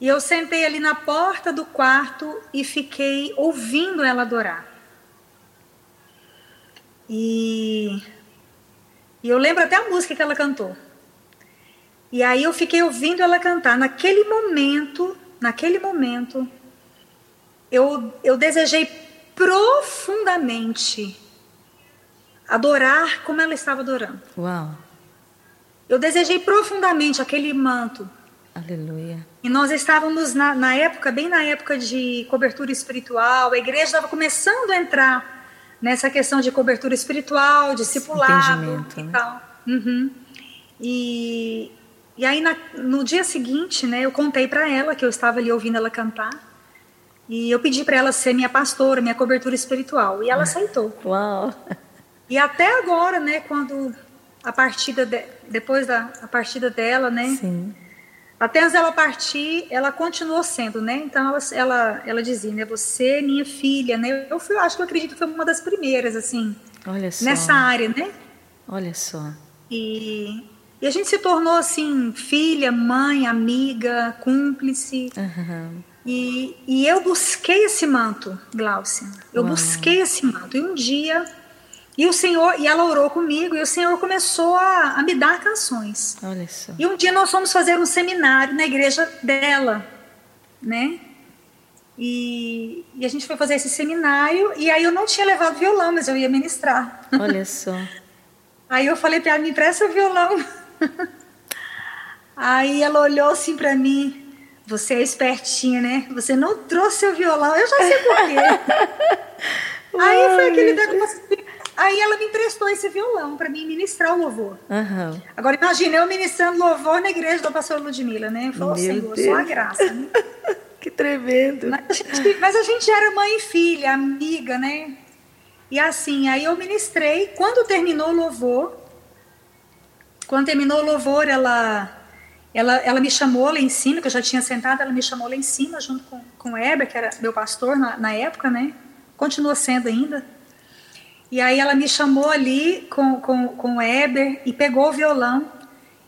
E eu sentei ali na porta do quarto e fiquei ouvindo ela adorar. E, e eu lembro até a música que ela cantou. E aí eu fiquei ouvindo ela cantar. Naquele momento, naquele momento, eu, eu desejei profundamente adorar como ela estava adorando.
Uau.
Eu desejei profundamente aquele manto.
Aleluia.
E nós estávamos na, na época, bem na época de cobertura espiritual, a igreja estava começando a entrar nessa questão de cobertura espiritual, discipulado e né? tal. Uhum. E, e aí na, no dia seguinte, né, eu contei para ela que eu estava ali ouvindo ela cantar. E eu pedi para ela ser minha pastora, minha cobertura espiritual. E ela aceitou.
Uau!
E até agora, né, quando a partida de, depois da a partida dela, né?
Sim.
Até antes dela partir, ela continuou sendo, né? Então ela, ela, ela dizia, né? Você, é minha filha, né? Eu fui, acho que eu acredito que foi uma das primeiras, assim,
Olha só.
nessa área, né?
Olha só.
E, e a gente se tornou assim, filha, mãe, amiga, cúmplice.
Uhum.
E, e eu busquei esse manto, Glaucia. Eu Uau. busquei esse manto. E um dia, e o Senhor, e ela orou comigo, e o Senhor começou a, a me dar canções.
Olha só.
E um dia nós fomos fazer um seminário na igreja dela, né? E, e, a gente foi fazer esse seminário, e aí eu não tinha levado violão, mas eu ia ministrar.
Olha *laughs* só.
aí eu falei para ela, me empresta o violão. *laughs* aí ela olhou assim para mim, você é espertinha, né? Você não trouxe seu violão, eu já sei por quê. *laughs* Aí foi aquele negócio. Aí ela me emprestou esse violão para mim ministrar o louvor.
Uhum.
Agora imagina eu ministrando louvor na igreja da pastora Ludmilla, né? Falou, Senhor, só a graça. Né? *laughs*
que tremendo.
Mas a, gente, mas a gente era mãe e filha, amiga, né? E assim, aí eu ministrei. Quando terminou o louvor, quando terminou o louvor, ela ela, ela me chamou lá em cima, que eu já tinha sentado, ela me chamou lá em cima junto com, com o Heber, que era meu pastor na, na época, né? Continua sendo ainda. E aí ela me chamou ali com, com, com o Heber e pegou o violão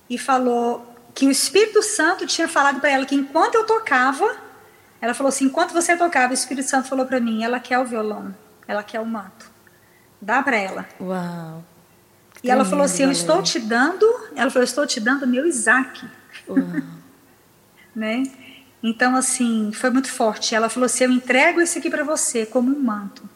e falou que o Espírito Santo tinha falado para ela que enquanto eu tocava, ela falou assim, enquanto você tocava, o Espírito Santo falou para mim, ela quer o violão, ela quer o manto. Dá para ela.
Uau.
E ela falou assim, eu estou te dando, ela falou, eu estou te dando meu Isaac. *laughs* né? Então, assim, foi muito forte. Ela falou assim: Eu entrego esse aqui para você como um manto.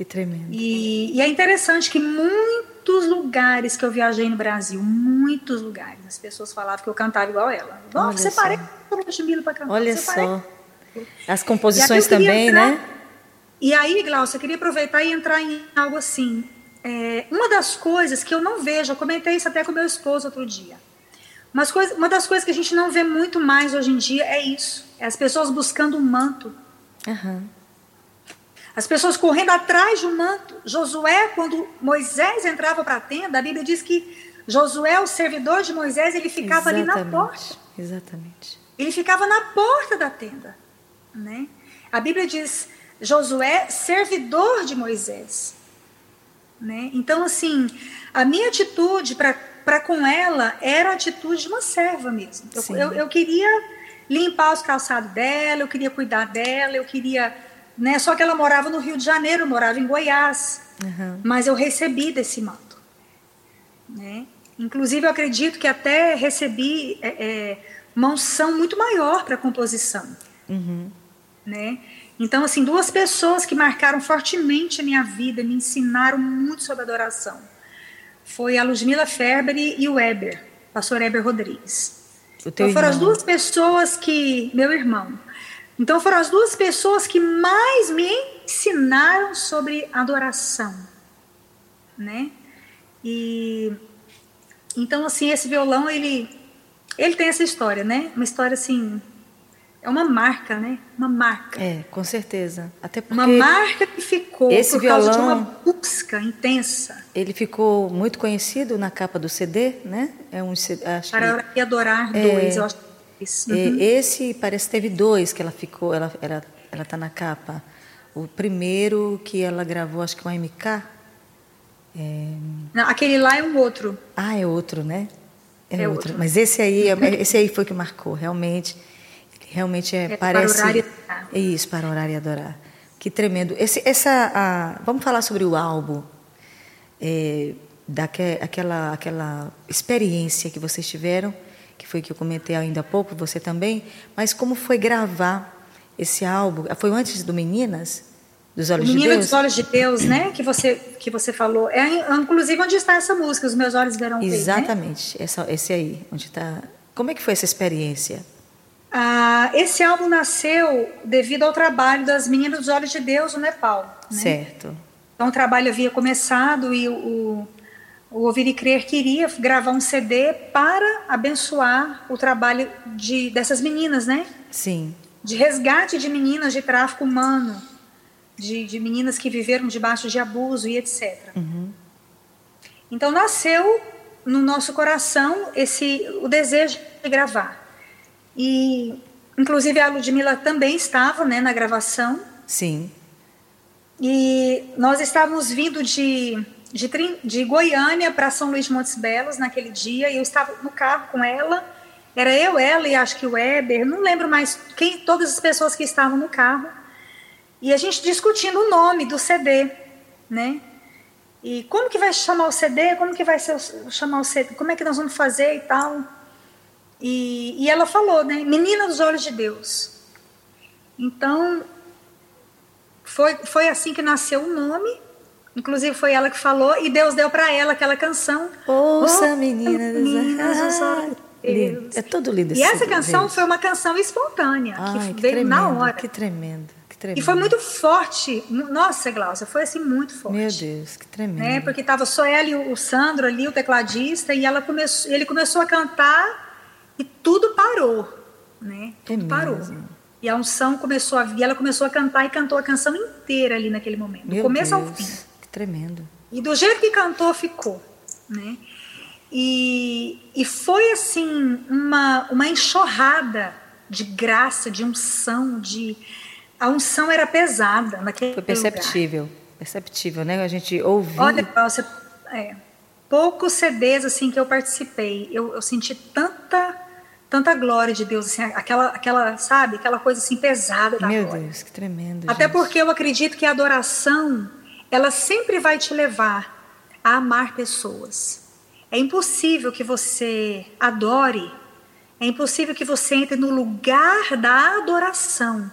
Que tremendo.
E, e, é interessante que muitos lugares que eu viajei no Brasil, muitos lugares, as pessoas falavam que eu cantava igual ela. Nossa, você parece com o para cantar.
Olha só. As composições também,
entrar,
né?
E aí, Glaucia, eu queria aproveitar e entrar em algo assim. É, uma das coisas que eu não vejo, eu comentei isso até com meu esposo outro dia. Mas coisa, uma das coisas que a gente não vê muito mais hoje em dia é isso: é as pessoas buscando um manto.
Uhum.
As pessoas correndo atrás de um manto. Josué, quando Moisés entrava para a tenda, a Bíblia diz que Josué, o servidor de Moisés, ele ficava Exatamente. ali na porta.
Exatamente.
Ele ficava na porta da tenda, né? A Bíblia diz Josué, servidor de Moisés, né? Então assim, a minha atitude para com ela era a atitude de uma serva mesmo. Eu, eu, eu, queria limpar os calçados dela, eu queria cuidar dela, eu queria, né? Só que ela morava no Rio de Janeiro, morava em Goiás, uhum. mas eu recebi desse manto, né? Inclusive eu acredito que até recebi é, é, uma unção muito maior para a composição.
Uhum.
Né? Então, assim, duas pessoas que marcaram fortemente a minha vida, me ensinaram muito sobre adoração. Foi a Ludmila Ferber e o Weber, pastor Weber Rodrigues. então foram irmão. as duas pessoas que, meu irmão. Então foram as duas pessoas que mais me ensinaram sobre adoração, né? E então assim, esse violão ele ele tem essa história, né? Uma história assim. É uma marca, né? Uma marca.
É, com certeza. Até porque
uma marca que ficou
esse
por
violão,
causa de uma busca intensa.
Ele ficou muito conhecido na capa do CD, né? É um
acho Para que, adorar é, dois, eu acho.
Isso. É, uhum. Esse parece que teve dois que ela ficou, ela ela ela tá na capa. O primeiro que ela gravou, acho que com a MK.
É... Não, aquele lá é um outro.
Ah, é outro, né? É, é outro. outro. Mas esse aí, é, esse aí foi que marcou, realmente. Realmente é, é parece.
Para orar e adorar.
É isso, para orar e adorar. Que tremendo. Esse, essa, a, vamos falar sobre o álbum. É, daquela aquela experiência que vocês tiveram, que foi que eu comentei ainda há pouco, você também, mas como foi gravar esse álbum? Foi antes do Meninas? Dos Olhos
Menina
de Deus?
dos Olhos de Deus, né? Que você, que você falou. É, inclusive, onde está essa música? Os Meus Olhos Verão
Exatamente.
Ver, né?
Essa, esse aí, onde está... Como é que foi essa experiência?
Ah, esse álbum nasceu devido ao trabalho das Meninas dos Olhos de Deus no Nepal.
Né? Certo.
Então, o trabalho havia começado e o, o Ouvir e Crer queria gravar um CD para abençoar o trabalho de, dessas meninas, né?
Sim.
De resgate de meninas de tráfico humano de, de meninas que viveram debaixo de abuso e etc.
Uhum.
Então nasceu no nosso coração esse o desejo de gravar. E inclusive a Ludmilla também estava, né, na gravação.
Sim.
E nós estávamos vindo de de, de Goiânia para São Luís de Montes Belos naquele dia e eu estava no carro com ela. Era eu, ela e acho que o Weber, não lembro mais quem, todas as pessoas que estavam no carro. E a gente discutindo o nome do CD, né? E como que vai chamar o CD? Como que vai ser, chamar o CD? Como é que nós vamos fazer e tal? E, e ela falou, né? Menina dos Olhos de Deus. Então, foi, foi assim que nasceu o nome. Inclusive foi ela que falou e Deus deu para ela aquela canção.
Ouça, oh, menina dos olhos. É todo lindo.
E essa canção foi uma canção espontânea Ai, que, que veio
tremendo,
na hora.
Que tremendo. Tremendo.
E foi muito forte. Nossa, Glaucia, foi assim muito forte.
Meu Deus, que tremendo.
Né? Porque estava só ela e o Sandro ali, o tecladista, e ela começou, ele começou a cantar e tudo parou. Né?
Tudo
é parou.
Mesmo.
E a unção começou a vir, ela começou a cantar e cantou a canção inteira ali naquele momento, do começo
Deus,
ao fim.
Tremendo.
E do jeito que cantou, ficou. Né? E, e foi assim, uma, uma enxurrada de graça, de unção, de a unção era pesada naquele
Foi perceptível,
lugar.
perceptível, né? A gente ouviu.
Olha, você, é, poucos CDs assim que eu participei, eu, eu senti tanta tanta glória de Deus, assim, aquela, aquela, sabe, aquela coisa assim pesada da
Meu
glória.
Deus, que tremendo.
Até
gente.
porque eu acredito que a adoração, ela sempre vai te levar a amar pessoas. É impossível que você adore, é impossível que você entre no lugar da adoração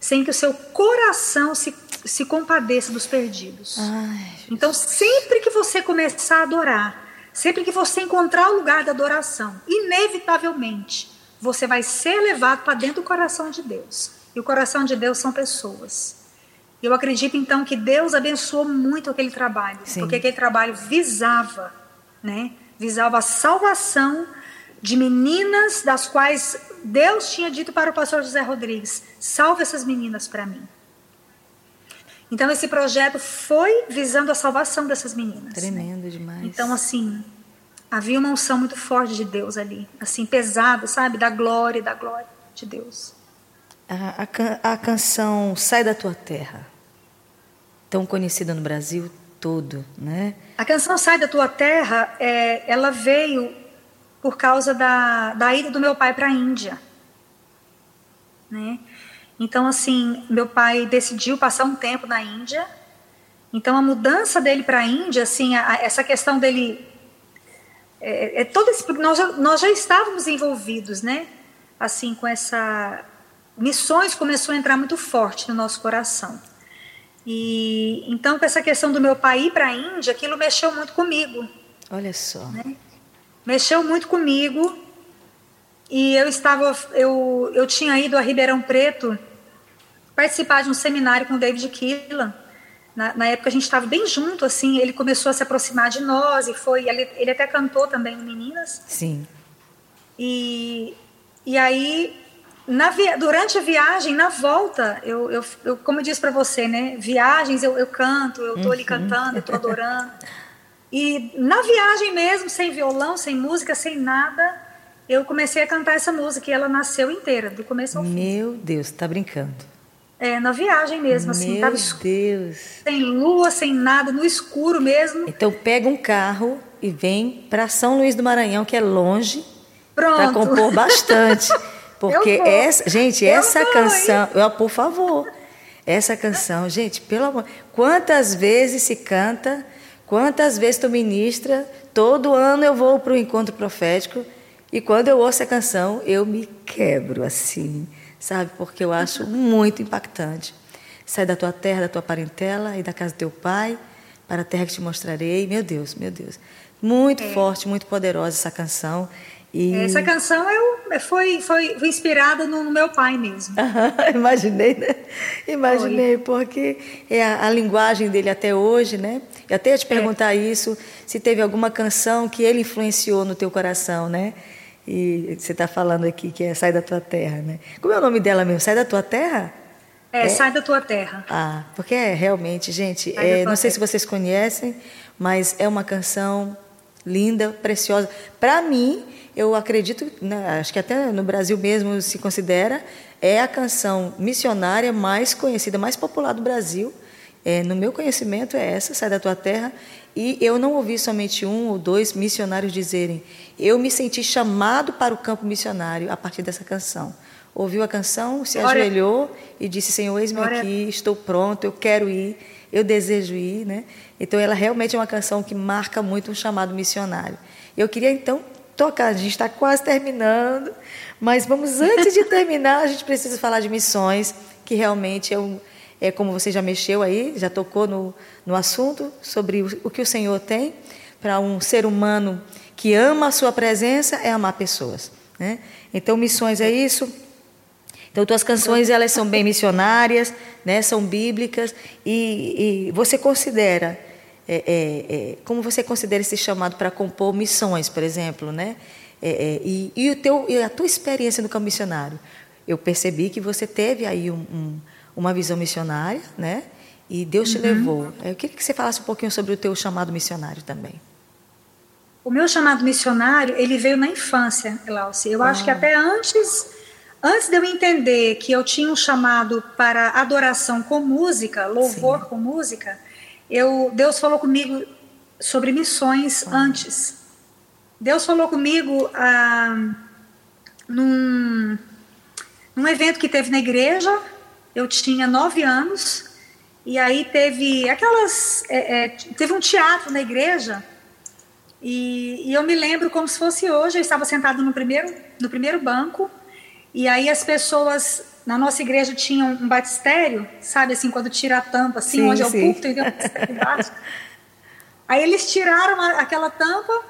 sem que o seu coração se, se compadeça dos perdidos.
Ai,
então, sempre que você começar a adorar, sempre que você encontrar o lugar da adoração, inevitavelmente, você vai ser levado para dentro do coração de Deus. E o coração de Deus são pessoas. Eu acredito então que Deus abençoou muito aquele trabalho, Sim. porque aquele trabalho visava, né? Visava a salvação de meninas das quais Deus tinha dito para o pastor José Rodrigues: salve essas meninas para mim. Então esse projeto foi visando a salvação dessas meninas. Né?
Tremendo né? demais.
Então assim, havia uma unção muito forte de Deus ali, assim pesada, sabe, da glória, da glória de Deus.
A, a, canção Sai da Tua Terra, tão conhecida no Brasil todo, né?
A canção Sai da Tua Terra, é, ela veio por causa da, da ida do meu pai para a Índia, né? Então, assim, meu pai decidiu passar um tempo na Índia. Então, a mudança dele para a Índia, assim, a, a, essa questão dele. É, é todo esse, nós, já, nós já estávamos envolvidos, né? Assim, com essa. Missões começou a entrar muito forte no nosso coração. E então, com essa questão do meu pai ir para a Índia, aquilo mexeu muito comigo.
Olha só. Né?
Mexeu muito comigo. E eu estava, eu, eu tinha ido a Ribeirão Preto participar de um seminário com o David Keelan. Na, na época a gente estava bem junto, assim, ele começou a se aproximar de nós e foi, ele, ele até cantou também Meninas.
Sim.
E, e aí, na, durante a viagem, na volta, eu, eu, eu como eu disse para você, né, viagens eu, eu canto, eu tô uhum. ali cantando, eu tô adorando. *laughs* E na viagem mesmo, sem violão, sem música, sem nada, eu comecei a cantar essa música e ela nasceu inteira, do começo ao
fim. Meu Deus, tá brincando.
É, na viagem mesmo, assim,
Meu
tava
Deus.
sem lua, sem nada, no escuro mesmo.
Então pega um carro e vem para São Luís do Maranhão, que é longe, para compor bastante. *laughs* Porque essa, gente, eu essa vou, canção, eu, por favor, essa canção, gente, pelo amor, quantas vezes se canta, quantas vezes tu ministra, todo ano eu vou para o encontro profético e quando eu ouço a canção, eu me quebro assim, sabe? Porque eu acho muito impactante. Sai da tua terra, da tua parentela e da casa do teu pai, para a terra que te mostrarei. Meu Deus, meu Deus. Muito é. forte, muito poderosa essa canção.
E... Essa canção eu, foi, foi, foi inspirada no, no, meu pai mesmo. *laughs*
imaginei, né? Imaginei, foi. porque é a, a, linguagem dele até hoje, né? Eu até ia te é. perguntar é. isso, se teve alguma canção que ele influenciou no teu coração, né? E você está falando aqui que é Sai da Tua Terra, né? Como é o nome dela mesmo? Sai da Tua Terra?
É, é? Sai da Tua Terra.
Ah, porque é realmente, gente, é, não sei se vocês conhecem, mas é uma canção linda, preciosa. Para mim, eu acredito, né, acho que até no Brasil mesmo se considera, é a canção missionária mais conhecida, mais popular do Brasil. É, no meu conhecimento é essa, Sai da Tua Terra. E eu não ouvi somente um ou dois missionários dizerem: eu me senti chamado para o campo missionário a partir dessa canção. Ouviu a canção, se Glória. ajoelhou e disse: Senhor, eis-me aqui, estou pronto, eu quero ir, eu desejo ir. Né? Então, ela realmente é uma canção que marca muito um chamado missionário. Eu queria então tocar, a gente está quase terminando, mas vamos, antes de terminar, a gente precisa falar de missões, que realmente é um é como você já mexeu aí, já tocou no, no assunto sobre o, o que o Senhor tem para um ser humano que ama a sua presença é amar pessoas. Né? Então, missões é isso. Então, tuas canções elas são bem missionárias, né? são bíblicas, e, e você considera, é, é, é, como você considera esse chamado para compor missões, por exemplo, né? É, e, e, o teu, e a tua experiência no campo missionário? Eu percebi que você teve aí um, um uma visão missionária, né? E Deus te uhum. levou. Eu queria que você falasse um pouquinho sobre o teu chamado missionário também.
O meu chamado missionário, ele veio na infância, Glaucia. Eu ah. acho que até antes, antes de eu entender que eu tinha um chamado para adoração com música, louvor Sim. com música, eu, Deus falou comigo sobre missões antes. Deus falou comigo ah, num, num evento que teve na igreja, eu tinha nove anos. E aí teve aquelas é, é, teve um teatro na igreja. E, e, eu me lembro como se fosse hoje. Eu estava sentado no primeiro no primeiro banco. E aí as pessoas na nossa igreja tinham um batistério sabe assim quando tira a tampa assim sim, onde é o púlpito e tem um embaixo aí eles tiraram a, aquela tampa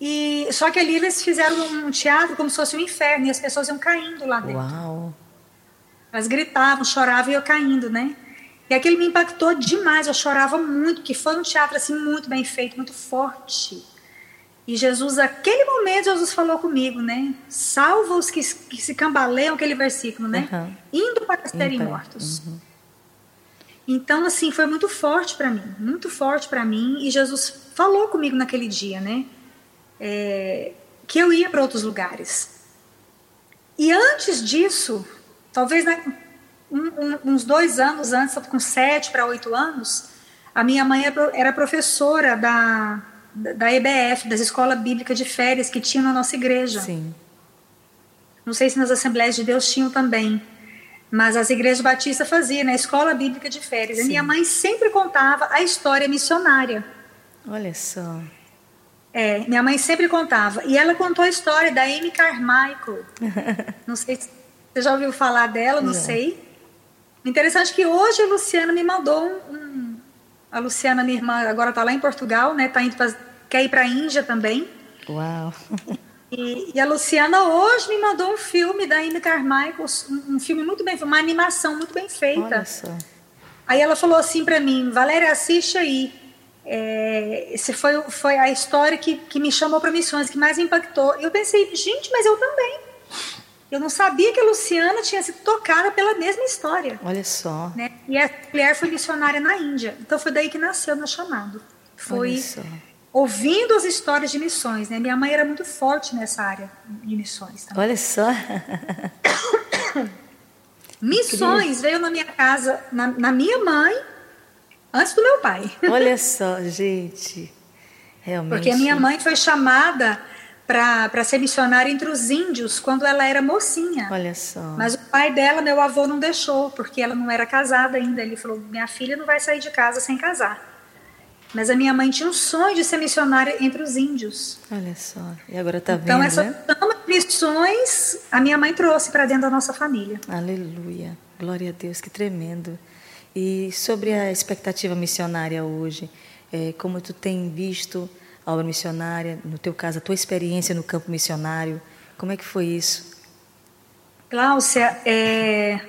E só que ali eles fizeram um teatro como se fosse um inferno e as pessoas iam caindo lá dentro.
Uau.
Elas gritavam, choravam e eu caindo, né? E aquilo me impactou demais. Eu chorava muito, que foi um teatro assim muito bem feito, muito forte. E Jesus, naquele momento, Jesus falou comigo, né? Salva os que, que se cambaleiam, aquele versículo, né? Uhum. Indo para serem mortos. Uhum. Então, assim, foi muito forte para mim, muito forte para mim. E Jesus falou comigo naquele dia, né? É, que eu ia para outros lugares. E antes disso, talvez né, um, um, uns dois anos antes, com sete para oito anos, a minha mãe era professora da da EBF, das escolas bíblicas de férias que tinha na nossa igreja.
Sim.
Não sei se nas Assembleias de Deus tinham também, mas as igrejas batistas faziam na né? escola bíblica de férias. Sim. Minha mãe sempre contava a história missionária.
Olha só.
É, minha mãe sempre contava. E ela contou a história da Amy Carmichael. *laughs* não sei se você já ouviu falar dela, não, não. sei. Interessante que hoje a Luciana me mandou um, um a Luciana, minha irmã, agora está lá em Portugal, né? Tá indo pra, quer ir para a Índia também.
Uau!
E, e, a Luciana hoje me mandou um filme da Amy Carmichael, um, filme muito bem, uma animação muito bem feita. Aí ela falou assim para mim, Valéria, assiste aí. É, esse foi, foi a história que, que me chamou para missões, que mais impactou. Eu pensei, gente, mas eu também. Eu não sabia que a Luciana tinha sido tocada pela mesma história.
Olha só.
Né? E a mulher foi missionária na Índia. Então foi daí que nasceu meu chamado. Foi ouvindo as histórias de missões. Né? Minha mãe era muito forte nessa área de missões.
Também. Olha só. *coughs*
missões veio na minha casa, na, na minha mãe, antes do meu pai.
Olha *laughs* só, gente. Realmente.
Porque a minha mãe foi chamada para ser missionária entre os índios quando ela era mocinha.
Olha só.
Mas o pai dela, meu avô, não deixou, porque ela não era casada ainda. Ele falou: minha filha não vai sair de casa sem casar. Mas a minha mãe tinha um sonho de ser missionária entre os índios.
Olha só. E agora está
então,
vendo,
essas
né?
missões a minha mãe trouxe para dentro da nossa família.
Aleluia. Glória a Deus, que tremendo. E sobre a expectativa missionária hoje, é, como tu tem visto a obra missionária, no teu caso, a tua experiência no campo missionário, como é que foi isso?
Cláudia, é...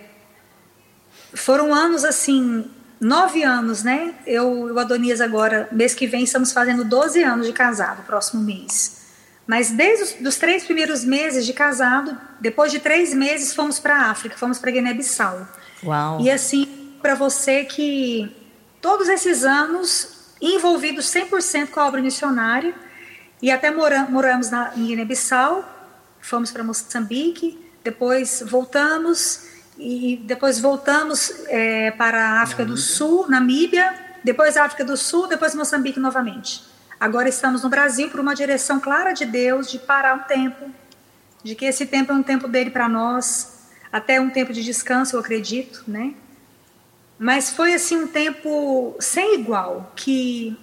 foram anos assim, nove anos, né? Eu e o Adonias agora, mês que vem, estamos fazendo 12 anos de casado, próximo mês. Mas desde os três primeiros meses de casado, depois de três meses, fomos para a África, fomos para Guiné-Bissau.
Uau!
E assim, para você que todos esses anos envolvidos 100% com a obra missionária e até mora, moramos na, em Guiné-Bissau, fomos para Moçambique, depois voltamos e depois voltamos é, para a África Namíbia. do Sul, Namíbia, depois África do Sul, depois Moçambique novamente. Agora estamos no Brasil por uma direção clara de Deus de parar um tempo, de que esse tempo é um tempo dele para nós, até um tempo de descanso, eu acredito, né? Mas foi assim um tempo sem igual, que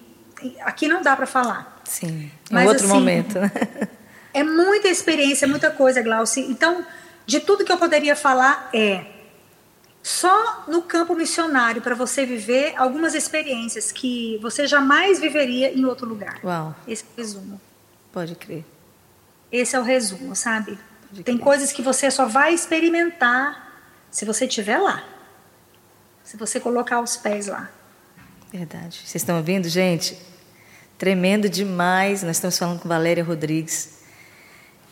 aqui não dá para falar.
Sim, em Mas, outro assim, momento. Né? *laughs*
É muita experiência, muita coisa, Glauci. Então, de tudo que eu poderia falar é só no campo missionário para você viver algumas experiências que você jamais viveria em outro lugar.
Uau.
Esse é o resumo.
Pode crer.
Esse é o resumo, sabe? Tem coisas que você só vai experimentar se você estiver lá se você colocar os pés lá.
Verdade. Vocês estão ouvindo, gente? Tremendo demais. Nós estamos falando com Valéria Rodrigues.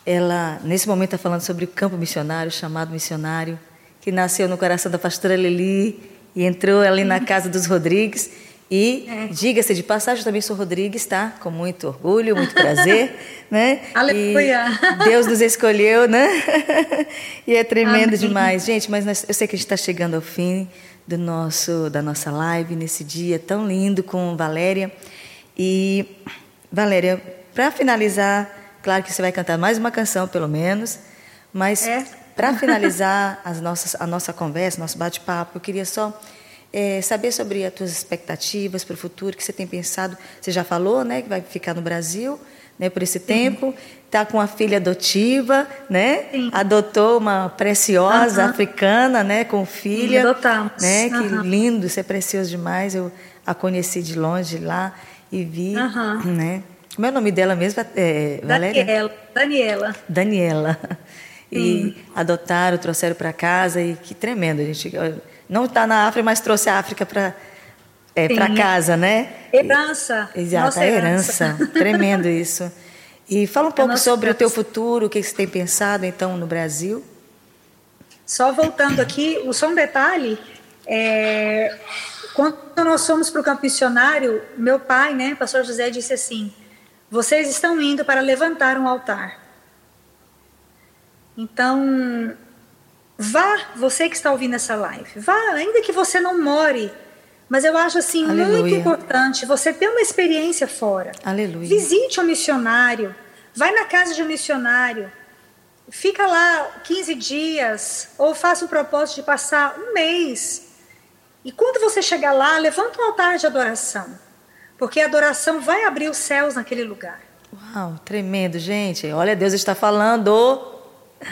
Ela, nesse momento, está falando sobre o campo missionário, chamado missionário, que nasceu no coração da pastora Lili e entrou ali na casa dos Rodrigues. E, é. diga-se de passagem, eu também sou Rodrigues, tá? Com muito orgulho, muito prazer, *laughs* né?
Aleluia!
E Deus nos escolheu, né? *laughs* e é tremendo Amém. demais. Gente, mas nós, eu sei que a gente está chegando ao fim do nosso da nossa live nesse dia tão lindo com Valéria. E Valéria, para finalizar, claro que você vai cantar mais uma canção pelo menos, mas é. para *laughs* finalizar as nossas, a nossa conversa, nosso bate-papo, eu queria só é, saber sobre as tuas expectativas para o futuro, que você tem pensado. Você já falou, né, que vai ficar no Brasil, né, por esse tempo. Está com a filha adotiva, né? Sim. Adotou uma preciosa africana, né, com filha.
Sim, adotamos.
Né? Que lindo, isso é precioso demais. Eu a conheci de longe lá e vi, né? Como é o nome dela mesmo? É, Valéria?
Daniela. Daniela.
Daniela. E hum. adotaram, trouxeram para casa e que tremendo, gente. Não está na África, mas trouxe a África para é, para casa, né?
Herança.
Exato, Nossa herança. herança. Tremendo *laughs* isso. E fala um pouco sobre herança. o teu futuro, o que você tem pensado então no Brasil.
Só voltando aqui, só um detalhe, é, quando nós fomos para o campo missionário, meu pai, né, pastor José, disse assim, vocês estão indo para levantar um altar. Então, vá, você que está ouvindo essa live, vá, ainda que você não more mas eu acho assim Aleluia. muito importante você ter uma experiência fora.
Aleluia.
Visite um missionário, vai na casa de um missionário, fica lá 15 dias ou faça o propósito de passar um mês. E quando você chegar lá, levanta um altar de adoração, porque a adoração vai abrir os céus naquele lugar.
Uau, tremendo, gente. Olha, Deus está falando.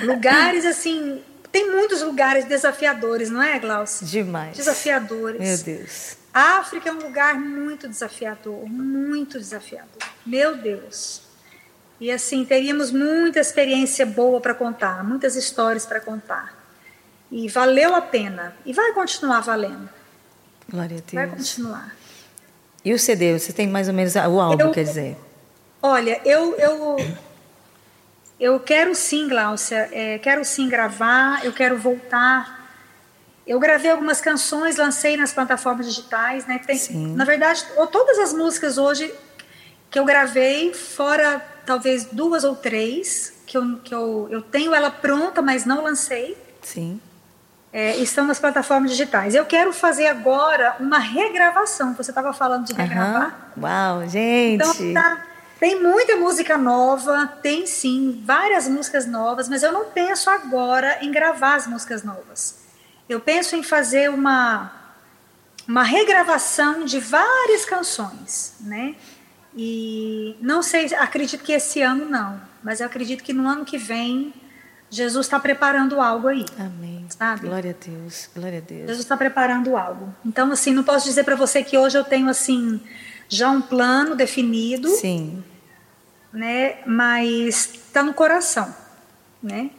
Lugares assim tem muitos lugares desafiadores, não é, Glaucia?
Demais.
Desafiadores.
Meu Deus.
A África é um lugar muito desafiador, muito desafiador. Meu Deus. E assim, teríamos muita experiência boa para contar, muitas histórias para contar. E valeu a pena. E vai continuar valendo.
Glória a Deus.
Vai continuar.
E o CD, você tem mais ou menos o álbum, eu, quer dizer?
Olha, eu, eu eu quero sim, Glaucia, é, quero sim gravar, eu quero voltar. Eu gravei algumas canções, lancei nas plataformas digitais, né? Tem, sim. na verdade, todas as músicas hoje que eu gravei, fora talvez duas ou três, que eu, que eu, eu tenho ela pronta, mas não lancei.
Sim.
É, estão nas plataformas digitais. Eu quero fazer agora uma regravação. Você estava falando de regravar.
Uhum. Uau, gente!
Então, tá, tem muita música nova, tem sim, várias músicas novas, mas eu não penso agora em gravar as músicas novas. Eu penso em fazer uma, uma regravação de várias canções, né? E não sei, acredito que esse ano não, mas eu acredito que no ano que vem Jesus está preparando algo aí.
Amém. Sabe? Glória a Deus, glória a Deus.
Jesus está preparando algo. Então, assim, não posso dizer para você que hoje eu tenho, assim, já um plano definido.
Sim.
Né? Mas está no coração, né?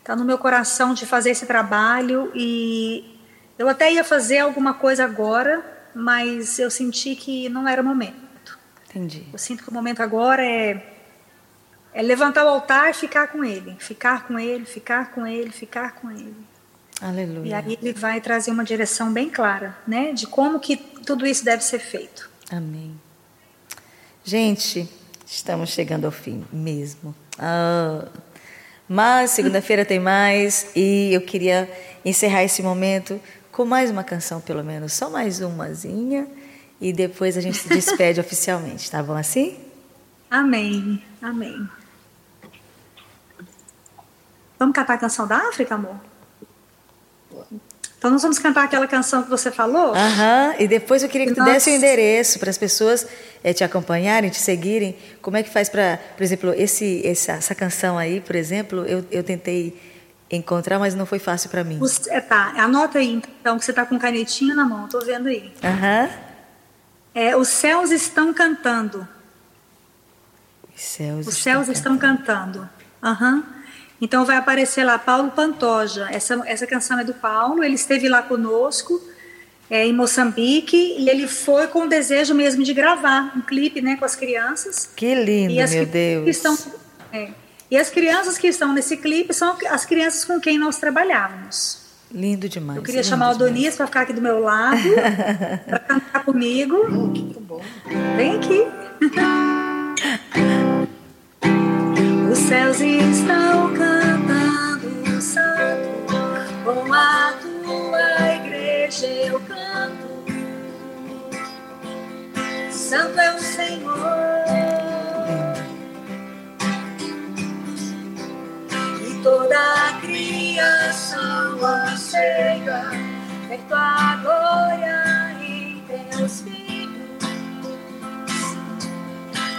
Está no meu coração de fazer esse trabalho e eu até ia fazer alguma coisa agora, mas eu senti que não era o momento.
Entendi.
Eu sinto que o momento agora é é levantar o altar e ficar com ele, ficar com ele, ficar com ele, ficar com ele.
Aleluia.
E aí ele vai trazer uma direção bem clara, né, de como que tudo isso deve ser feito.
Amém. Gente, estamos chegando ao fim mesmo. Ah, mas segunda-feira tem mais e eu queria encerrar esse momento com mais uma canção, pelo menos, só mais umazinha e depois a gente se despede *laughs* oficialmente, tá bom assim?
Amém, amém. Vamos cantar a canção da África, amor? Então nós vamos cantar aquela canção que você falou?
Aham, e depois eu queria que tu nós... desse o endereço para as pessoas é, te acompanharem, te seguirem. Como é que faz para, por exemplo, esse, essa, essa canção aí, por exemplo, eu, eu tentei encontrar, mas não foi fácil para mim.
Os, é, tá, anota aí então, que você está com canetinha na mão, estou vendo aí.
Aham.
É, os céus estão cantando.
Os céus,
os céus estão cantando. Aham. Uhum. Então vai aparecer lá Paulo Pantoja. Essa, essa canção é do Paulo, ele esteve lá conosco é, em Moçambique e ele foi com o desejo mesmo de gravar um clipe né, com as crianças.
Que lindo, meu Deus.
Estão, é, e as crianças que estão nesse clipe são as crianças com quem nós trabalhávamos.
Lindo demais.
Eu queria chamar o Donias para ficar aqui do meu lado, para cantar comigo. *laughs*
Muito bom.
Vem aqui. *laughs* Os céus estão cantando santo, com a tua igreja eu canto. Santo é o Senhor. E toda a criação anseia ver tua glória em teus filhos.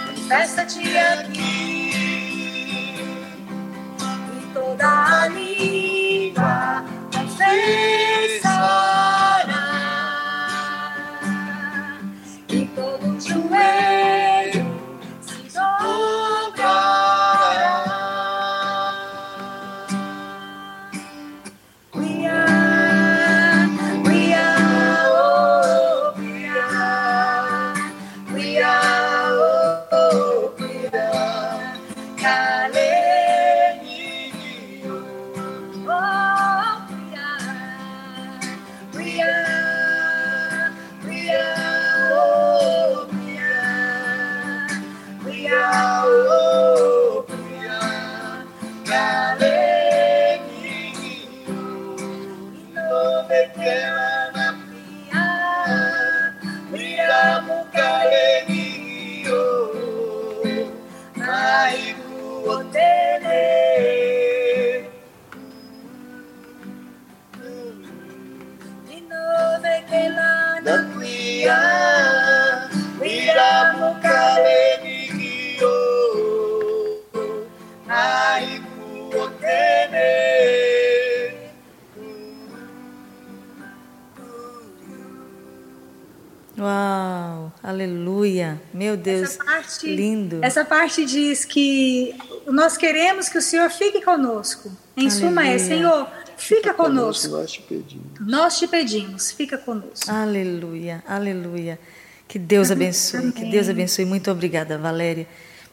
Manifesta-te aqui toda parte diz que nós queremos que o Senhor fique conosco. Em aleluia. suma é, Senhor, fica conosco.
Nós te pedimos.
Nós te pedimos, fica conosco.
Aleluia, aleluia. Que Deus abençoe, Amém. que Deus abençoe. Muito obrigada, Valéria,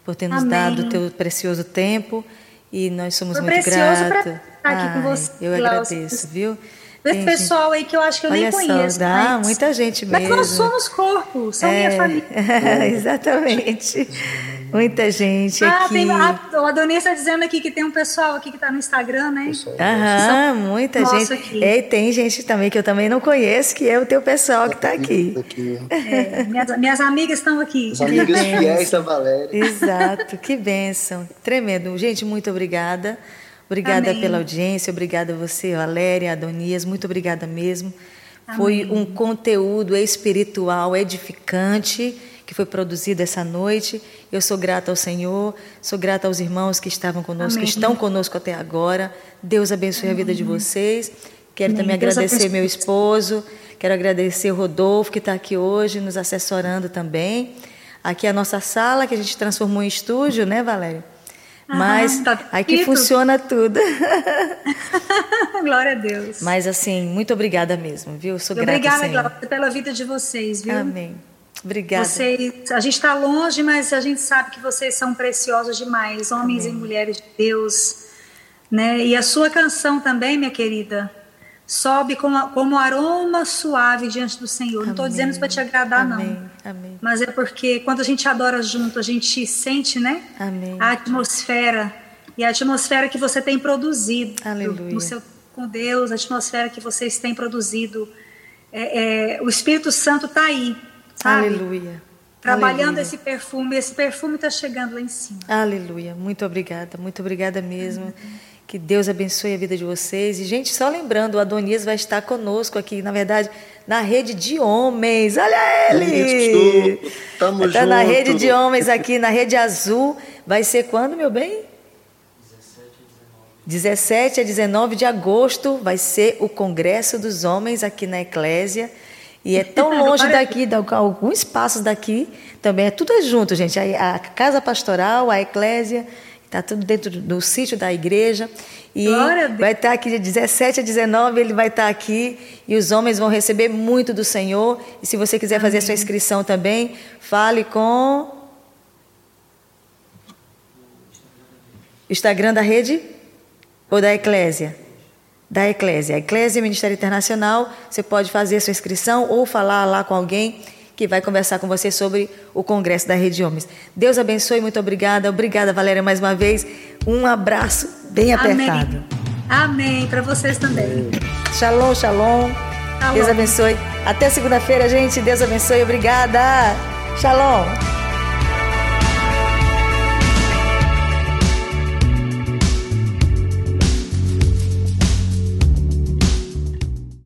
por ter nos Amém. dado o teu precioso tempo e nós somos
Foi
muito
gratos.
Estar
aqui com você,
eu agradeço, viu?
Esse pessoal aí que eu acho que eu
Olha
nem conheço.
Só, dá mas, muita gente mesmo.
Mas nós somos corpo, são é, minha família. *laughs*
exatamente. *laughs* Muita gente
ah,
aqui.
Tem, a, a Adonis está dizendo aqui que tem um pessoal aqui que está no Instagram, né?
Aham, muita gente. Aqui. E tem gente também que eu também não conheço, que é o teu pessoal que está aqui.
aqui. É, minhas, minhas amigas estão aqui.
As amigas fiéis da Valéria.
Exato, que bênção. Tremendo. Gente, muito obrigada. Obrigada Amém. pela audiência, obrigada a você, Valéria, Adonias, muito obrigada mesmo. Amém. Foi um conteúdo espiritual edificante que foi produzido essa noite. Eu sou grata ao Senhor, sou grata aos irmãos que estavam conosco, Amém. que estão conosco até agora. Deus abençoe a vida de vocês. Quero também Deus agradecer meu esposo, quero agradecer o Rodolfo, que está aqui hoje, nos assessorando também. Aqui é a nossa sala, que a gente transformou em estúdio, né, Valéria? Mas tá aqui funciona tudo. *laughs*
Glória a Deus.
Mas assim, muito obrigada mesmo, viu? Sou
grata,
Obrigada,
Glória, pela vida de vocês, viu?
Amém. Obrigada.
Vocês, a gente está longe, mas a gente sabe que vocês são preciosos demais, homens Amém. e mulheres de Deus. Né? E a sua canção também, minha querida, sobe como, como aroma suave diante do Senhor. Amém. Não estou dizendo isso para te agradar,
Amém.
não.
Amém.
Mas é porque quando a gente adora junto, a gente sente, né? A atmosfera e a atmosfera que você tem produzido
Aleluia.
no seu com Deus, a atmosfera que vocês têm produzido. É, é, o Espírito Santo está aí, sabe?
Aleluia.
Trabalhando
Aleluia.
esse perfume, esse perfume está chegando lá em cima.
Aleluia. Muito obrigada, muito obrigada mesmo. Uhum. Que Deus abençoe a vida de vocês. E, gente, só lembrando, o Adonias vai estar conosco aqui, na verdade, na rede de homens. Olha ele!
Estamos
Está na rede de homens aqui, na rede azul. Vai ser quando, meu bem? 17 a 19 de agosto vai ser o Congresso dos Homens aqui na Eclésia. E é tão *laughs* longe daqui, alguns passos daqui, também é tudo junto, gente. A, Casa Pastoral, a Eclésia, está tudo dentro do, do sítio da igreja. E vai estar aqui de 17 a 19, ele vai estar aqui e os homens vão receber muito do Senhor. E se você quiser fazer a sua inscrição também, fale com Instagram da rede ou da Eclésia? Da Eclésia. A Eclésia Ministério Internacional, você pode fazer a sua inscrição ou falar lá com alguém que vai conversar com você sobre o Congresso da Rede Homens. Deus abençoe, muito obrigada. Obrigada, Valéria, mais uma vez. Um abraço bem apertado.
Amém. Amém. Para vocês também.
Shalom, shalom. shalom. Deus abençoe. Até segunda-feira, gente. Deus abençoe. Obrigada. Shalom.